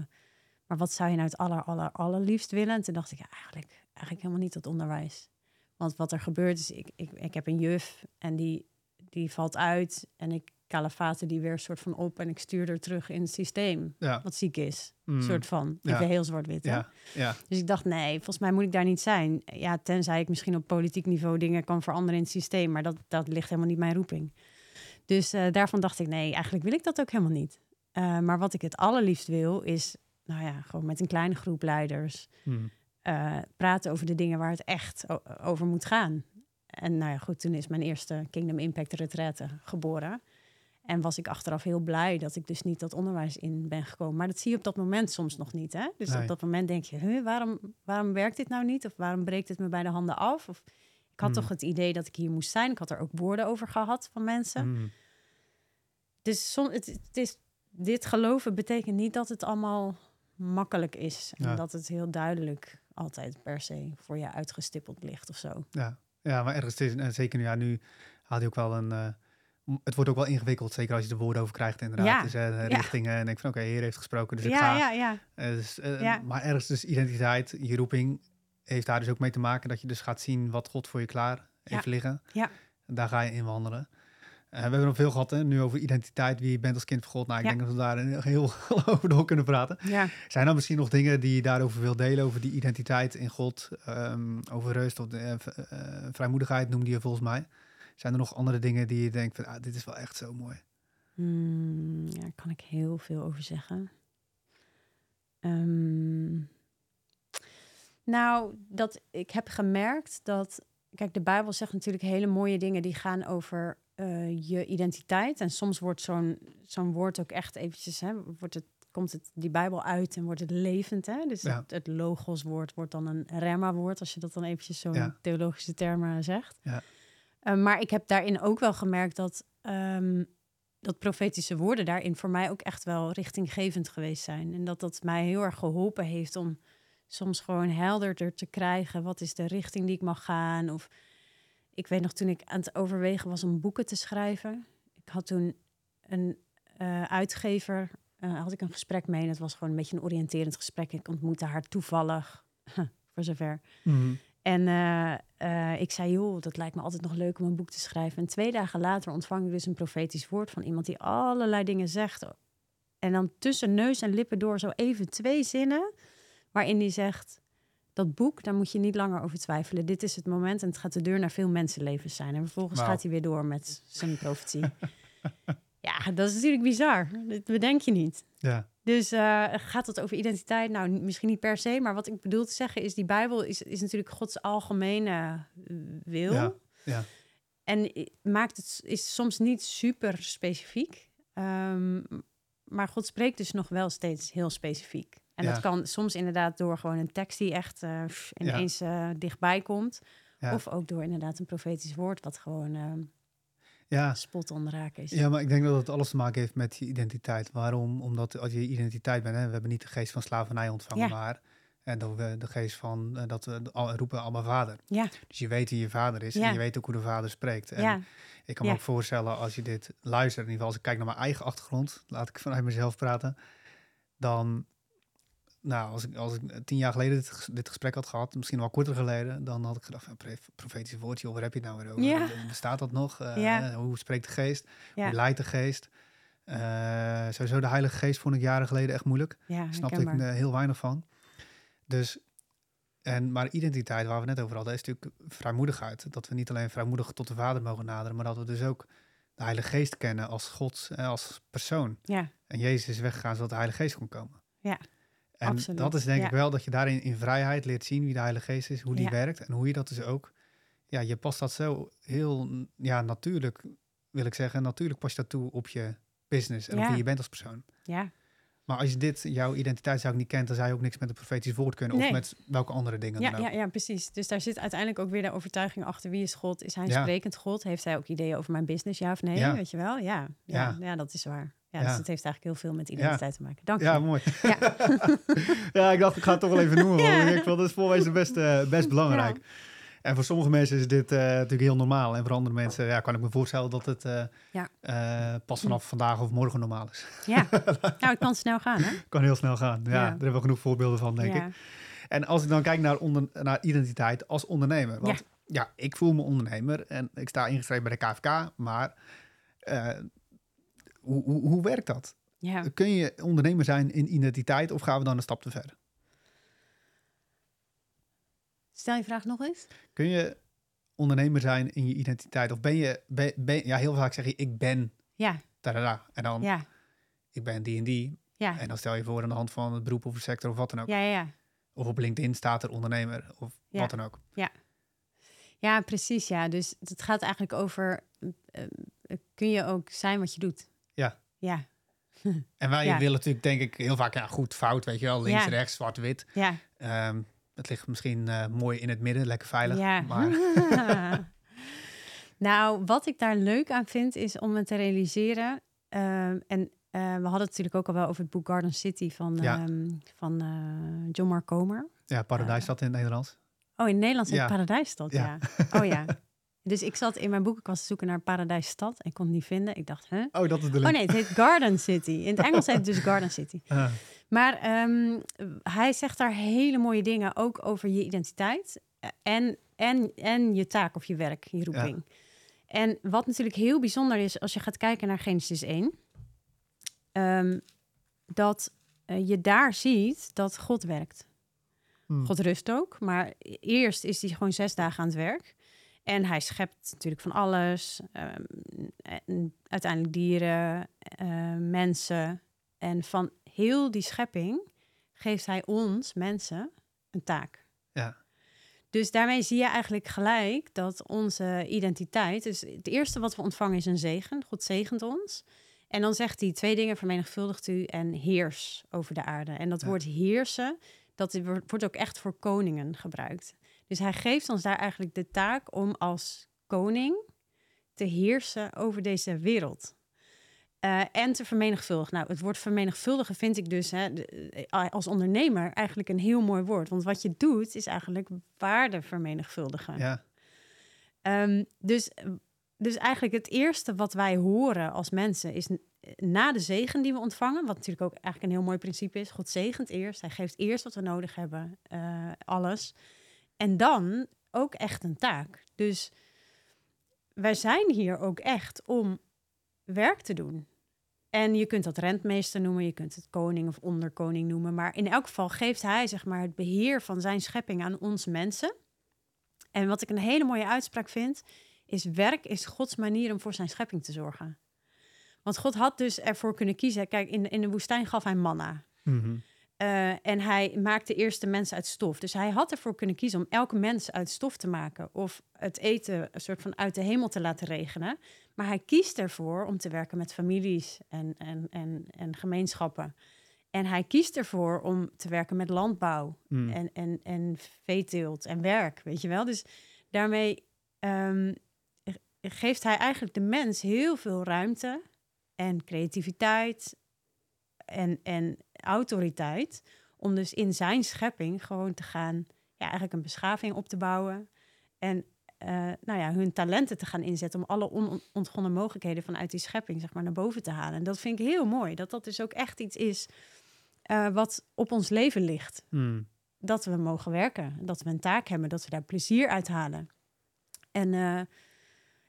maar wat zou je nou het aller, aller, allerliefst willen? En toen dacht ik, ja, eigenlijk, eigenlijk helemaal niet dat onderwijs. Want wat er gebeurt is, ik, ik, ik heb een juf en die, die valt uit en ik kalafaten die weer een soort van op en ik stuur er terug in het systeem Ja. wat ziek is. Mm, soort van. Ja. Even heel zwart-wit. ja. Ja. Dus ik dacht, nee, volgens mij moet ik daar niet zijn. Ja, tenzij ik misschien op politiek niveau dingen kan veranderen in het systeem. Maar dat, dat ligt helemaal niet mijn roeping. Dus eh, daarvan dacht ik, nee, eigenlijk wil ik dat ook helemaal niet. Eh, maar wat ik het allerliefst wil, is, nou ja, gewoon met een kleine groep leiders Mm, eh, praten over de dingen waar het echt over moet gaan. En nou ja, goed, toen is mijn eerste Kingdom Impact retraite geboren. En was ik achteraf heel blij dat ik dus niet dat onderwijs in ben gekomen. Maar dat zie je op dat moment soms nog niet. Hè? Dus Nee. op dat moment denk je, huh, waarom, waarom werkt dit nou niet? Of waarom breekt het me bij de handen af? Of ik had Hmm. toch het idee dat ik hier moest zijn. Ik had er ook woorden over gehad van mensen. mm, Dus som, het, het is, dit geloven betekent niet dat het allemaal makkelijk is. En Ja. dat het heel duidelijk altijd per se voor je uitgestippeld ligt of zo. Ja, ja maar ergens, is, eh, zeker nu, ja, nu haal je ook wel een... Uh, het wordt ook wel ingewikkeld, zeker als je de woorden over krijgt inderdaad. Ja. Dus, uh, richtingen en denk van oké, okay, hier heeft gesproken, dus ik ja, ga. Ja, ja. Dus, ja. Maar ergens dus identiteit, je roeping, heeft daar dus ook mee te maken dat je dus gaat zien wat God voor je klaar heeft liggen. Ja. En daar ga je in wandelen. We hebben nog veel gehad hè, nu over identiteit, wie je bent als kind van God. Nou, ik denk dat we daar heel over door kunnen praten. Ja. Zijn er misschien nog dingen die je daarover wil delen, over die identiteit in God, um, over rust of uh, vrijmoedigheid noemde je volgens mij. Zijn er nog andere dingen die je denkt van, ah, dit is wel echt zo mooi? Hmm, ja, daar kan ik heel veel over zeggen. Um, nou, dat ik heb gemerkt dat kijk, de Bijbel zegt natuurlijk hele mooie dingen die gaan over uh, je identiteit. En soms wordt zo'n zo'n woord ook echt eventjes, hè, wordt het, komt het die Bijbel uit en wordt het levend. Hè? Dus ja. het, het logoswoord wordt dan een remma-woord, als je dat dan eventjes zo ja. theologische termen zegt. Ja. Uh, maar ik heb daarin ook wel gemerkt dat, um, dat profetische woorden daarin voor mij ook echt wel richtinggevend geweest zijn. En dat dat mij heel erg geholpen heeft om soms gewoon helderder te krijgen. Wat is de richting die ik mag gaan? Of ik weet nog toen ik aan het overwegen was om boeken te schrijven. Ik had toen een uh, uitgever, uh, had ik een gesprek mee. En het was gewoon een beetje een oriënterend gesprek. Ik ontmoette haar toevallig, voor zover. Mm -hmm. En uh, ik zei, joh, dat lijkt me altijd nog leuk om een boek te schrijven. En twee dagen later ontvang ik dus een profetisch woord van iemand die allerlei dingen zegt. En dan tussen neus en lippen door zo even twee zinnen waarin hij zegt: dat boek, daar moet je niet langer over twijfelen. Dit is het moment en het gaat de deur naar veel mensenlevens zijn. En vervolgens gaat hij weer door met zijn profetie. ja, dat is natuurlijk bizar. Dat bedenk je niet. Ja. Dus uh, gaat het over identiteit? Nou, misschien niet per se, maar wat ik bedoel te zeggen is: die Bijbel is, is natuurlijk Gods algemene wil. Ja. ja. En maakt het is soms niet super specifiek. Um, maar God spreekt dus nog wel steeds heel specifiek. En Ja. dat kan soms inderdaad door gewoon een tekst die echt uh, ineens uh, dichtbij komt. Of ook door inderdaad een profetisch woord wat gewoon uh, Ja. spot the raak is. ja, maar ik denk dat het alles te maken heeft met je identiteit. Waarom? Omdat als je identiteit bent, hè, we hebben niet de geest van slavernij ontvangen, Ja. maar en dat we de geest van eh, dat we roepen allemaal vader. Ja, Dus je weet wie je vader is Ja. en je weet ook hoe de vader spreekt. En ja, ik kan me ook voorstellen als je dit luistert, in ieder geval als ik kijk naar mijn eigen achtergrond, laat ik vanuit mezelf praten, dan, nou, als ik, als ik tien jaar geleden dit, dit gesprek had gehad, misschien wel korter geleden, dan had ik gedacht, van, pre- profetisch woordje, waar heb je het nou weer over? Ja. Bestaat dat nog? Eh, Ja. Hoe spreekt de geest? ja, Hoe leidt de geest? Eh, sowieso de Heilige Geest vond ik jaren geleden echt moeilijk. ja, Snapte ik eh, heel weinig van. Dus, en, maar identiteit, waar we net over hadden, is natuurlijk vrijmoedigheid. Dat we niet alleen vrijmoedig tot de Vader mogen naderen, maar dat we dus ook de Heilige Geest kennen als God, eh, als persoon. Ja, En Jezus is weggegaan zodat de Heilige Geest kon komen. Ja, en absoluut. dat is denk Ja. ik wel dat je daarin in vrijheid leert zien wie de Heilige Geest is, hoe die Ja. werkt en hoe je dat dus ook. Ja, je past dat zo heel ja, natuurlijk, wil ik zeggen. Natuurlijk pas je dat toe op je business en op wie je bent als persoon. ja, Maar als je dit, jouw identiteit zou ik niet kent, dan zou je ook niks met een profetisch woord kunnen. Of met welke andere dingen ja, dan ook. ja, ja, precies. Dus daar zit uiteindelijk ook weer de overtuiging achter. Wie is God? Is hij een Ja. sprekend God? Heeft hij ook ideeën over mijn business? Ja of nee? Weet je wel? Ja, ja, Ja. ja. dat is waar. Ja, Ja. Dus het heeft eigenlijk heel veel met identiteit te maken. Dank je. Ja, mooi. Ja. ja, ik dacht, ik ga het toch wel even noemen. Want ik vond het is voorwezen best, eh, best belangrijk. En voor sommige mensen is dit eh, natuurlijk heel normaal. En voor andere mensen ja, kan ik me voorstellen dat het Ja. eh, pas vanaf vandaag of morgen normaal is. Ja, nou, het kan snel gaan, hè? kan heel snel gaan. Ja, daar hebben we genoeg voorbeelden van, denk ja. ik. En als ik dan kijk naar, onder, naar identiteit als ondernemer. Want ja. ik voel me ondernemer en ik sta ingeschreven bij de KFK. Maar hoe, hoe, hoe werkt dat? Ja. Kun je ondernemer zijn in identiteit of gaan we dan een stap te ver? Stel je vraag nog eens. Kun je ondernemer zijn in je identiteit? Of ben je, ben, ben- ja, heel vaak zeg je ik ben, Ja, tadada, en dan ja, ik ben die en die. ja. En dan stel je voor aan de hand van het beroep of de sector of wat dan ook. Ja, ja, ja. Of op LinkedIn staat er ondernemer of Ja. wat dan ook. Ja, precies. Ja, dus het gaat eigenlijk over: eh, eh, kun je ook zijn wat je doet? Ja. En wij Ja. willen natuurlijk denk ik heel vaak, ja goed, fout, weet je wel. Links, Ja. rechts, zwart, wit. ja, Ehm, het ligt misschien eh, mooi in het midden, lekker veilig. ja. Maar nou, wat ik daar leuk aan vind, is om me te realiseren. ehm, en we hadden het natuurlijk ook al wel over het boek Garden City van, Ja. ehm, van eh, John Mark Comer. Ja, Paradijsstad in het Nederlands. Oh, in het Nederlands Ja. Paradijsstad, Ja. ja. Oh ja. Dus ik zat in mijn boekenkast te zoeken naar Paradijsstad en kon het niet vinden. Ik dacht, huh? Oh, dat is de Oh nee, het heet Garden City. In het Engels heet het dus Garden City. Ah, Maar ehm, hij zegt daar hele mooie dingen ook over je identiteit eh, en, en, en je taak of je werk, je roeping. En wat natuurlijk heel bijzonder is als je gaat kijken naar Genesis 1, ehm, dat eh, je daar ziet dat God werkt. hmm. God rust ook, maar eerst is hij gewoon zes dagen aan het werk. En hij schept natuurlijk van alles. ehm, uiteindelijk dieren, eh, mensen. En van heel die schepping geeft hij ons, mensen, een taak. Ja. Dus daarmee zie je eigenlijk gelijk dat onze identiteit... Dus het eerste wat we ontvangen is een zegen. God zegent ons. En dan zegt hij twee dingen, vermenigvuldigt u en heers over de aarde. En dat Ja. woord heersen, dat wordt wordt ook echt voor koningen gebruikt. Dus hij geeft ons daar eigenlijk de taak om als koning te heersen over deze wereld. Eh, en te vermenigvuldigen. Nou, het woord vermenigvuldigen vind ik dus hè, eh, als ondernemer eigenlijk een heel mooi woord. Want wat je doet is eigenlijk waarde vermenigvuldigen. ja. Ehm, dus, dus eigenlijk het eerste wat wij horen als mensen is na de zegen die we ontvangen, wat natuurlijk ook eigenlijk een heel mooi principe is. God zegent eerst, hij geeft eerst wat we nodig hebben, eh, alles. En dan ook echt een taak. Dus wij zijn hier ook echt om werk te doen. En je kunt dat rentmeester noemen, je kunt het koning of onderkoning noemen. Maar in elk geval geeft hij zeg maar, het beheer van zijn schepping aan ons mensen. En wat ik een hele mooie uitspraak vind, is werk is Gods manier om voor zijn schepping te zorgen. Want God had dus ervoor kunnen kiezen. Kijk, in, in de woestijn gaf hij manna. Mhm. Eh, en hij maakte eerst de mensen uit stof. Dus hij had ervoor kunnen kiezen om elke mens uit stof te maken. Of het eten een soort van uit de hemel te laten regenen. Maar hij kiest ervoor om te werken met families en, en, en, en gemeenschappen. En hij kiest ervoor om te werken met landbouw Mm. en, en, en veeteelt en werk, weet je wel. Dus daarmee ehm, ge- geeft hij eigenlijk de mens heel veel ruimte en creativiteit en, en autoriteit om dus in zijn schepping gewoon te gaan, ja, eigenlijk een beschaving op te bouwen en eh, nou ja, hun talenten te gaan inzetten om alle onontgonnen mogelijkheden vanuit die schepping zeg maar naar boven te halen. En dat vind ik heel mooi, dat dat dus ook echt iets is eh, wat op ons leven ligt Mm. dat we mogen werken, dat we een taak hebben, dat we daar plezier uit halen. En eh,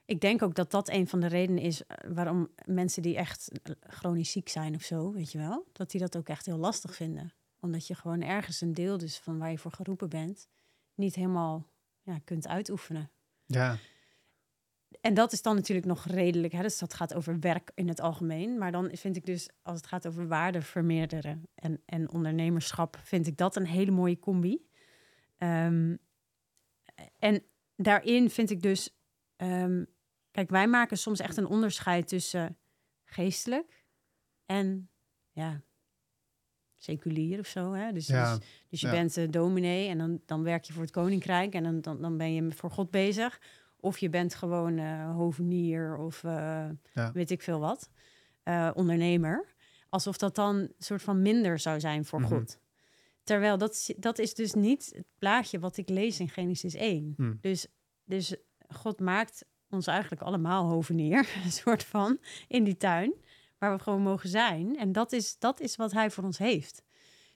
ik denk ook dat dat een van de redenen is eh, waarom mensen die echt chronisch ziek zijn of zo, weet je wel, dat die dat ook echt heel lastig vinden. Omdat je gewoon ergens een deel dus van waar je voor geroepen bent, niet helemaal ja, kunt uitoefenen. Ja. En dat is dan natuurlijk nog redelijk, hè? dus dat gaat over werk in het algemeen. Maar dan vind ik dus, als het gaat over waarde vermeerderen en, en ondernemerschap, vind ik dat een hele mooie combi. Ehm, en daarin vind ik dus, ehm, kijk, wij maken soms echt een onderscheid tussen geestelijk en ja, seculier of zo. Hè? Dus, Ja, dus, dus je ja. bent eh, dominee en dan, dan werk je voor het koninkrijk en dan, dan, dan ben je voor God bezig. Of je bent gewoon eh, hovenier of eh, Ja. weet ik veel wat, ondernemer. Alsof dat dan een soort van minder zou zijn voor Mhm. God. Terwijl dat, is- dat is dus niet het plaatje wat ik lees in Genesis 1. Hmm. Dus, dus God maakt ons eigenlijk allemaal hovenier, een soort van, in die tuin. Waar we gewoon mogen zijn. En dat is, dat is wat hij voor ons heeft.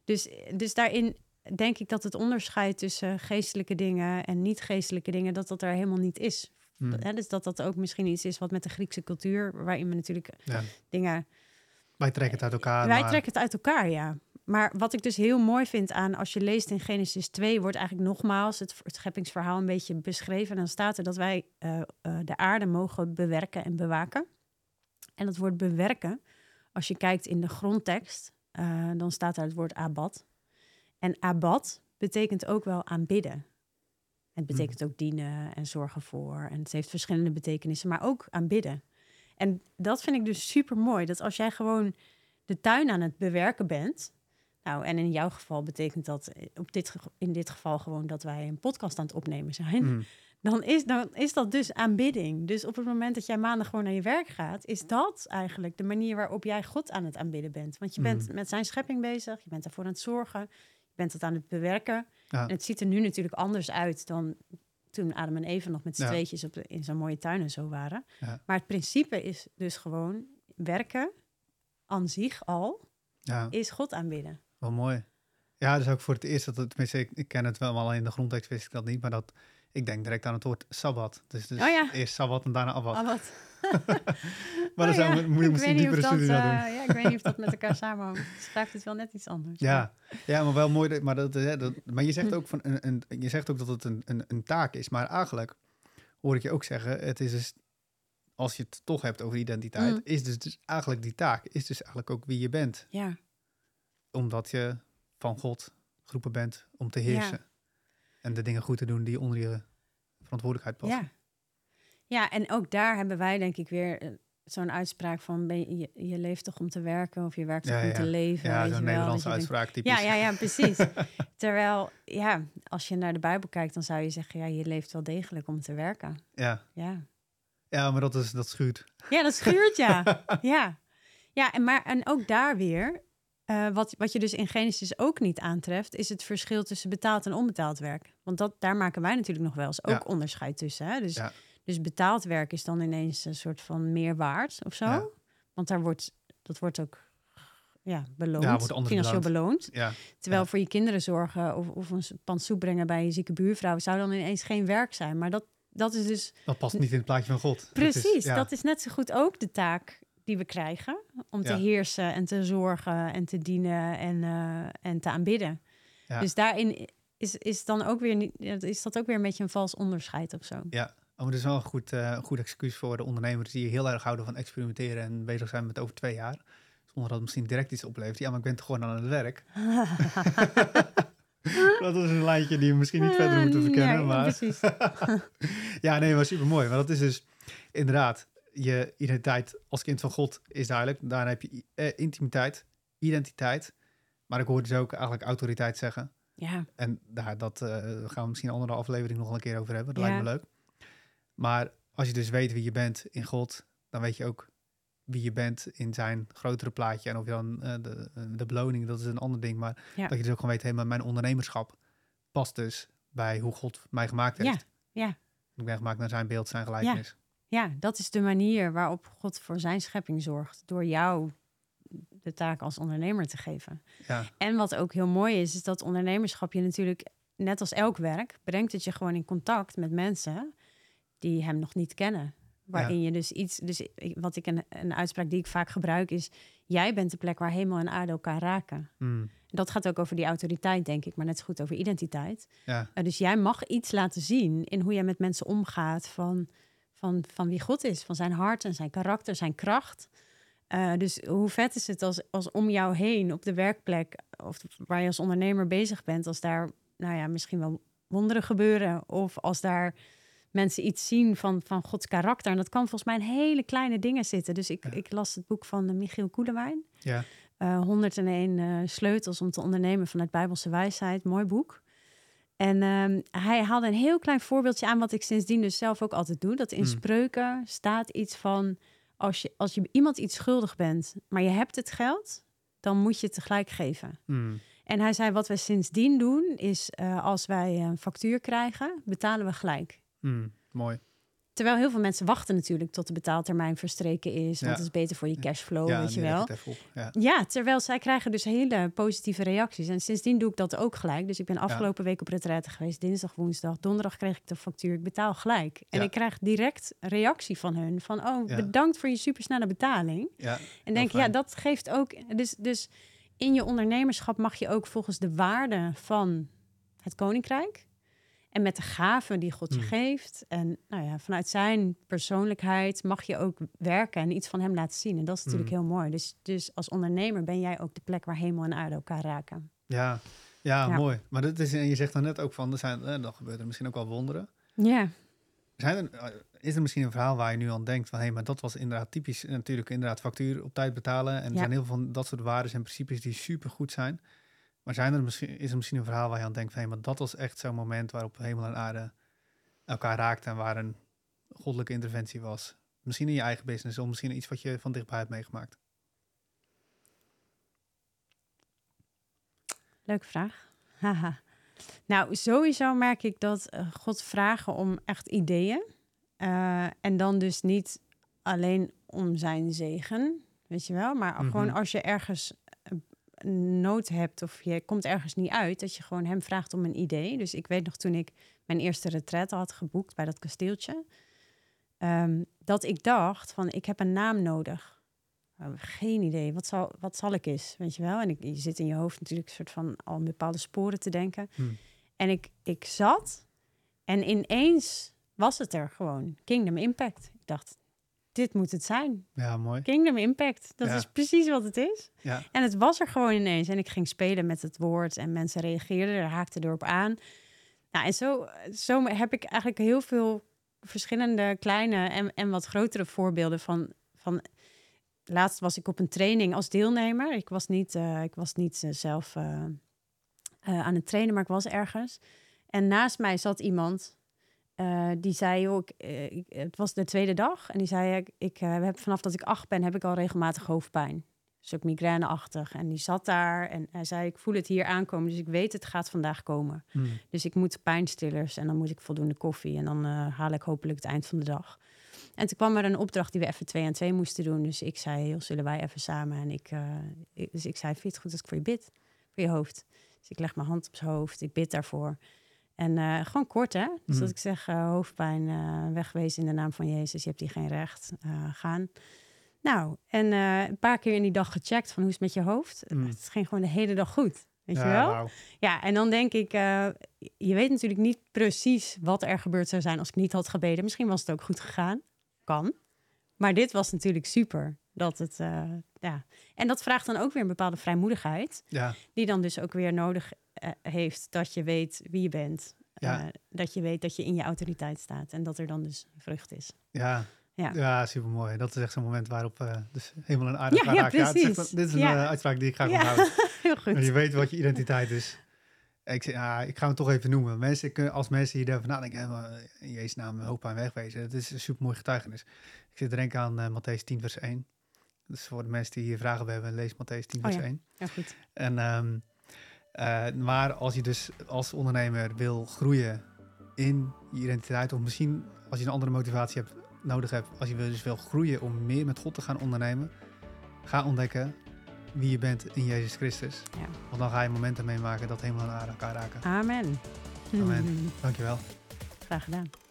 Dus, dus daarin denk ik dat het onderscheid tussen geestelijke dingen en niet-geestelijke dingen, dat dat er helemaal niet is. Mm. Hè, dus dat dat ook misschien iets is wat met de Griekse cultuur, waarin we natuurlijk ja. dingen Wij trekken het uit elkaar. wij maar- trekken het uit elkaar, ja. Maar wat ik dus heel mooi vind aan als je leest in Genesis 2, wordt eigenlijk nogmaals het, het scheppingsverhaal een beetje beschreven. En dan staat er dat wij eh, eh, de aarde mogen bewerken en bewaken. En dat woord bewerken, als je kijkt in de grondtekst, eh, dan staat daar het woord abad. En abad betekent ook wel aanbidden. Het betekent ook dienen en zorgen voor. En het heeft verschillende betekenissen, maar ook aanbidden. En dat vind ik dus super mooi. Dat als jij gewoon de tuin aan het bewerken bent. Nou, en in jouw geval betekent dat eh, op dit, in dit geval gewoon dat wij een podcast aan het opnemen zijn. Mm. dan is, dan is dat dus aanbidding. Dus op het moment dat jij maandag gewoon naar je werk gaat, is dat eigenlijk de manier waarop jij God aan het aanbidden bent. Want je bent Mm. met zijn schepping bezig, je bent ervoor aan het zorgen, je bent het aan het bewerken. Ja. En het ziet er nu natuurlijk anders uit dan toen Adam en Eva nog met z'n Ja. tweetjes op de, in zo'n mooie tuin en zo waren. Ja. Maar het principe is dus gewoon werken aan zich al, is God aanbidden. Wel mooi. Ja, dus ook voor het eerst dat het, tenminste, ik, ik ken het wel, maar alleen in de grondtekst wist ik dat niet, maar dat, ik denk direct aan het woord sabbat. Dus, dus Oh ja. eerst sabbat en daarna abbat. Wat. Maar dan Oh zou, moet ik misschien diepere dat, studie naar doen. eh, ja, ik weet niet of dat met elkaar samenhangt. Schrijft het wel net iets anders. Ja, ja, maar wel mooi. dat- Maar, dat, hè, dat, maar je zegt ook, van een, een, je zegt ook dat het een, een, een taak is. Maar eigenlijk hoor ik je ook zeggen, het is dus, als je het toch hebt over identiteit, Mm. is dus, dus eigenlijk die taak, is dus eigenlijk ook wie je bent. Ja, Omdat je van God geroepen bent om te heersen. En de dingen goed te doen die onder je verantwoordelijkheid passen. ja. ja, en ook daar hebben wij denk ik weer eh, zo'n uitspraak van... Ben je, leeft toch om te werken of je werkt toch Ja, om ja. te leven? Ja, zo'n wel, Nederlandse denkt- uitspraak typisch. Ja, ja, ja, precies. Terwijl, ja, als je naar de Bijbel kijkt, dan zou je zeggen... ja, je leeft wel degelijk om te werken. ja. Ja, Ja, maar dat, is, dat schuurt. ja dat schuurt, ja. ja. Ja, en, maar, en ook daar weer... eh, wat, wat je dus in Genesis ook niet aantreft, is het verschil tussen betaald en onbetaald werk. Want dat, daar maken wij natuurlijk nog wel eens ook Ja. onderscheid tussen. Hè? Dus, Ja. dus betaald werk is dan ineens een soort van meer waard of zo. Ja. Want daar wordt, dat wordt ook ja, beloond, Ja, wordt financieel beloond. Terwijl voor je kinderen zorgen of, of een pan soep brengen bij je zieke buurvrouw zou dan ineens geen werk zijn. Maar dat, dat is dus dat past niet in het plaatje van God. Dat precies, is, ja. dat is net zo goed ook de taak die we krijgen om te Ja. heersen en te zorgen en te dienen en, eh, en te aanbidden. Ja. Dus daarin is, is dan ook weer niet, is dat ook weer een beetje een vals onderscheid of zo. Ja, oh, maar dat is wel een goed, eh, goed excuus voor de ondernemers die heel erg houden van experimenteren en bezig zijn met over twee jaar. Zonder dat het misschien direct iets oplevert. Ja, maar ik ben toch gewoon aan het werk. dat is een lijntje die we misschien niet verder moeten verkennen. Ja, ja, maar precies. ja, nee, maar super mooi. Maar dat is dus inderdaad, je identiteit als kind van God is duidelijk. Daarna heb je eh, intimiteit, identiteit. Maar ik hoor dus ook eigenlijk autoriteit zeggen. Ja, En daar, dat eh, gaan we misschien een andere aflevering nog een keer over hebben. Dat Ja. lijkt me leuk. Maar als je dus weet wie je bent in God, dan weet je ook wie je bent in zijn grotere plaatje. En of je dan eh, de, de beloning, dat is een ander ding. Maar Ja. dat je dus ook gewoon weet, hé, maar mijn ondernemerschap past dus bij hoe God mij gemaakt heeft. Ja, ja. Ik ben gemaakt naar zijn beeld, zijn gelijkenis. ja, dat is de manier waarop God voor zijn schepping zorgt. Door jou de taak als ondernemer te geven. Ja, En wat ook heel mooi is, is dat ondernemerschap je natuurlijk, net als elk werk, brengt het je gewoon in contact met mensen die hem nog niet kennen. Waarin je dus iets, dus wat ik een, een uitspraak die ik vaak gebruik is, jij bent de plek waar hemel en aarde elkaar raken. Hmm. Dat gaat ook over die autoriteit, denk ik, maar net zo goed over identiteit. ja, Uh, dus jij mag iets laten zien in hoe jij met mensen omgaat van, van, van wie God is, van zijn hart en zijn karakter, zijn kracht. Uh, dus hoe vet is het als, als om jou heen op de werkplek of waar je als ondernemer bezig bent, als daar nou ja, misschien wel wonderen gebeuren of als daar mensen iets zien van, van Gods karakter. En dat kan volgens mij in hele kleine dingen zitten. Dus ik, Ja. ik las het boek van uh, Michiel Koelewijn. ja, Eh, 101 eh, sleutels om te ondernemen vanuit Bijbelse wijsheid. Mooi boek. En ehm, hij haalde een heel klein voorbeeldje aan, wat ik sindsdien dus zelf ook altijd doe. Dat in Hmm. spreuken staat iets van: als je, als je iemand iets schuldig bent, maar je hebt het geld, dan moet je het tegelijk geven. Hmm. En hij zei: wat wij sindsdien doen, is eh, als wij een factuur krijgen, betalen we gelijk. Hmm. mooi. Terwijl heel veel mensen wachten natuurlijk tot de betaaltermijn verstreken is. Want het is beter voor je cashflow, ja, weet je wel. Ja. Ja, terwijl zij krijgen dus hele positieve reacties. En sindsdien doe ik dat ook gelijk. Dus ik ben afgelopen week op retraite geweest. Dinsdag, woensdag, donderdag kreeg ik de factuur. Ik betaal gelijk. En ik krijg direct reactie van hun. Van, oh, bedankt voor je supersnelle betaling. ja, En denk, ja, dat geeft ook... Dus, dus in je ondernemerschap mag je ook volgens de waarde van het koninkrijk... En met de gaven die God je Hmm. geeft. En nou ja, vanuit zijn persoonlijkheid mag je ook werken en iets van hem laten zien. En dat is natuurlijk Hmm. heel mooi. Dus, dus als ondernemer ben jij ook de plek waar hemel en aarde elkaar raken. Ja, ja, Ja. mooi. Maar dat is, en je zegt dan net ook van, er zijn, eh, dan gebeuren er misschien ook wel wonderen. Ja, Zijn er, eh, is er misschien een verhaal waar je nu aan denkt van, hé, maar dat was inderdaad typisch, eh, natuurlijk inderdaad factuur op tijd betalen. En er Ja. zijn heel veel van dat soort waarden en principes die super goed zijn. Maar zijn er misschien, is er misschien een verhaal waar je aan denkt van, hé, maar dat was echt zo'n moment waarop hemel en aarde elkaar raakte en waar een goddelijke interventie was? Misschien in je eigen business of misschien iets wat je van dichtbij hebt meegemaakt. Leuke vraag. Haha. Nou, sowieso merk ik dat uh, God vragen om echt ideeën. Uh, en dan dus niet alleen om zijn zegen, weet je wel. Maar gewoon mhm. als je ergens nood hebt of je komt ergens niet uit, dat je gewoon hem vraagt om een idee. Dus ik weet nog toen ik mijn eerste retret had geboekt bij dat kasteeltje, um, dat ik dacht van ik heb een naam nodig. geen idee, wat zal, wat zal ik eens, weet je wel? En ik, je zit in je hoofd natuurlijk een soort van al een bepaalde sporen te denken. Hmm. En ik, ik zat en ineens was het er gewoon. Kingdom Impact. Ik dacht, dit moet het zijn. Ja, mooi. Kingdom Impact. Dat is precies wat het is. Ja. En het was er gewoon ineens. En ik ging spelen met het woord en mensen reageerden er, haakten erop aan. Nou, en zo, zo heb ik eigenlijk heel veel verschillende kleine en, en wat grotere voorbeelden van, van. Laatst was ik op een training als deelnemer. Ik was niet, uh, ik was niet uh, zelf uh, aan het trainen, maar ik was ergens. En naast mij zat iemand uh, die zei, joh, uh, ik, het was de tweede dag. En die zei, ik, ik uh, heb, vanaf dat ik acht ben, heb ik al regelmatig hoofdpijn. Een soort migraineachtig. En die zat daar en hij zei, ik voel het hier aankomen. Dus ik weet, het gaat vandaag komen. Hmm. Dus ik moet pijnstillers en dan moet ik voldoende koffie. En dan haal ik hopelijk het eind van de dag. En toen kwam er een opdracht die we even twee en twee moesten doen. Dus ik zei, joh, zullen wij even samen? En ik, ik dus ik zei, vind je het goed als ik voor je bid? Voor je hoofd. Dus ik leg mijn hand op zijn hoofd. Ik bid daarvoor. En uh, gewoon kort, hè? Dus mm. dat ik zeg, uh, hoofdpijn, uh, wegwezen in de naam van Jezus. Je hebt hier geen recht. gaan. Nou, en een paar keer in die dag gecheckt van hoe is het met je hoofd. Mm. Het ging gewoon de hele dag goed. Weet ja, je wel? Wow. Ja, en dan denk ik, je weet natuurlijk niet precies wat er gebeurd zou zijn als ik niet had gebeden. Misschien was het ook goed gegaan. Kan. Maar dit was natuurlijk super. Dat het, ja. En dat vraagt dan ook weer een bepaalde vrijmoedigheid. Ja. Die dan dus ook weer nodig heeft dat je weet wie je bent. Ja. Uh, dat je weet dat je in je autoriteit staat en dat er dan dus vrucht is. Ja, ja. ja super mooi. Dat is echt zo'n moment waarop uh, dus helemaal een aardig ja, ja, ja, dit is een uitspraak die ik graag onthouden. Heel goed. Je weet wat je identiteit is. Ik, zeg, ja, ik ga hem toch even noemen. Mensen, als mensen hier daarvan nadenken, in Jezus naam hoop aan wegwezen. Het is een super mooi getuigenis. Ik zit te denken aan uh, Matthäus 10 vers 1. Dus voor de mensen die hier vragen hebben, lees Matthäus 10 vers oh, 1. Ja, goed. En um, uh, maar als je dus als ondernemer wil groeien in je identiteit, of misschien als je een andere motivatie hebt, nodig hebt, als je dus wil groeien om meer met God te gaan ondernemen, ga ontdekken wie je bent in Jezus Christus. Ja. Want dan ga je momenten meemaken dat helemaal aan elkaar raken. Amen. Amen. Dankjewel. Graag gedaan.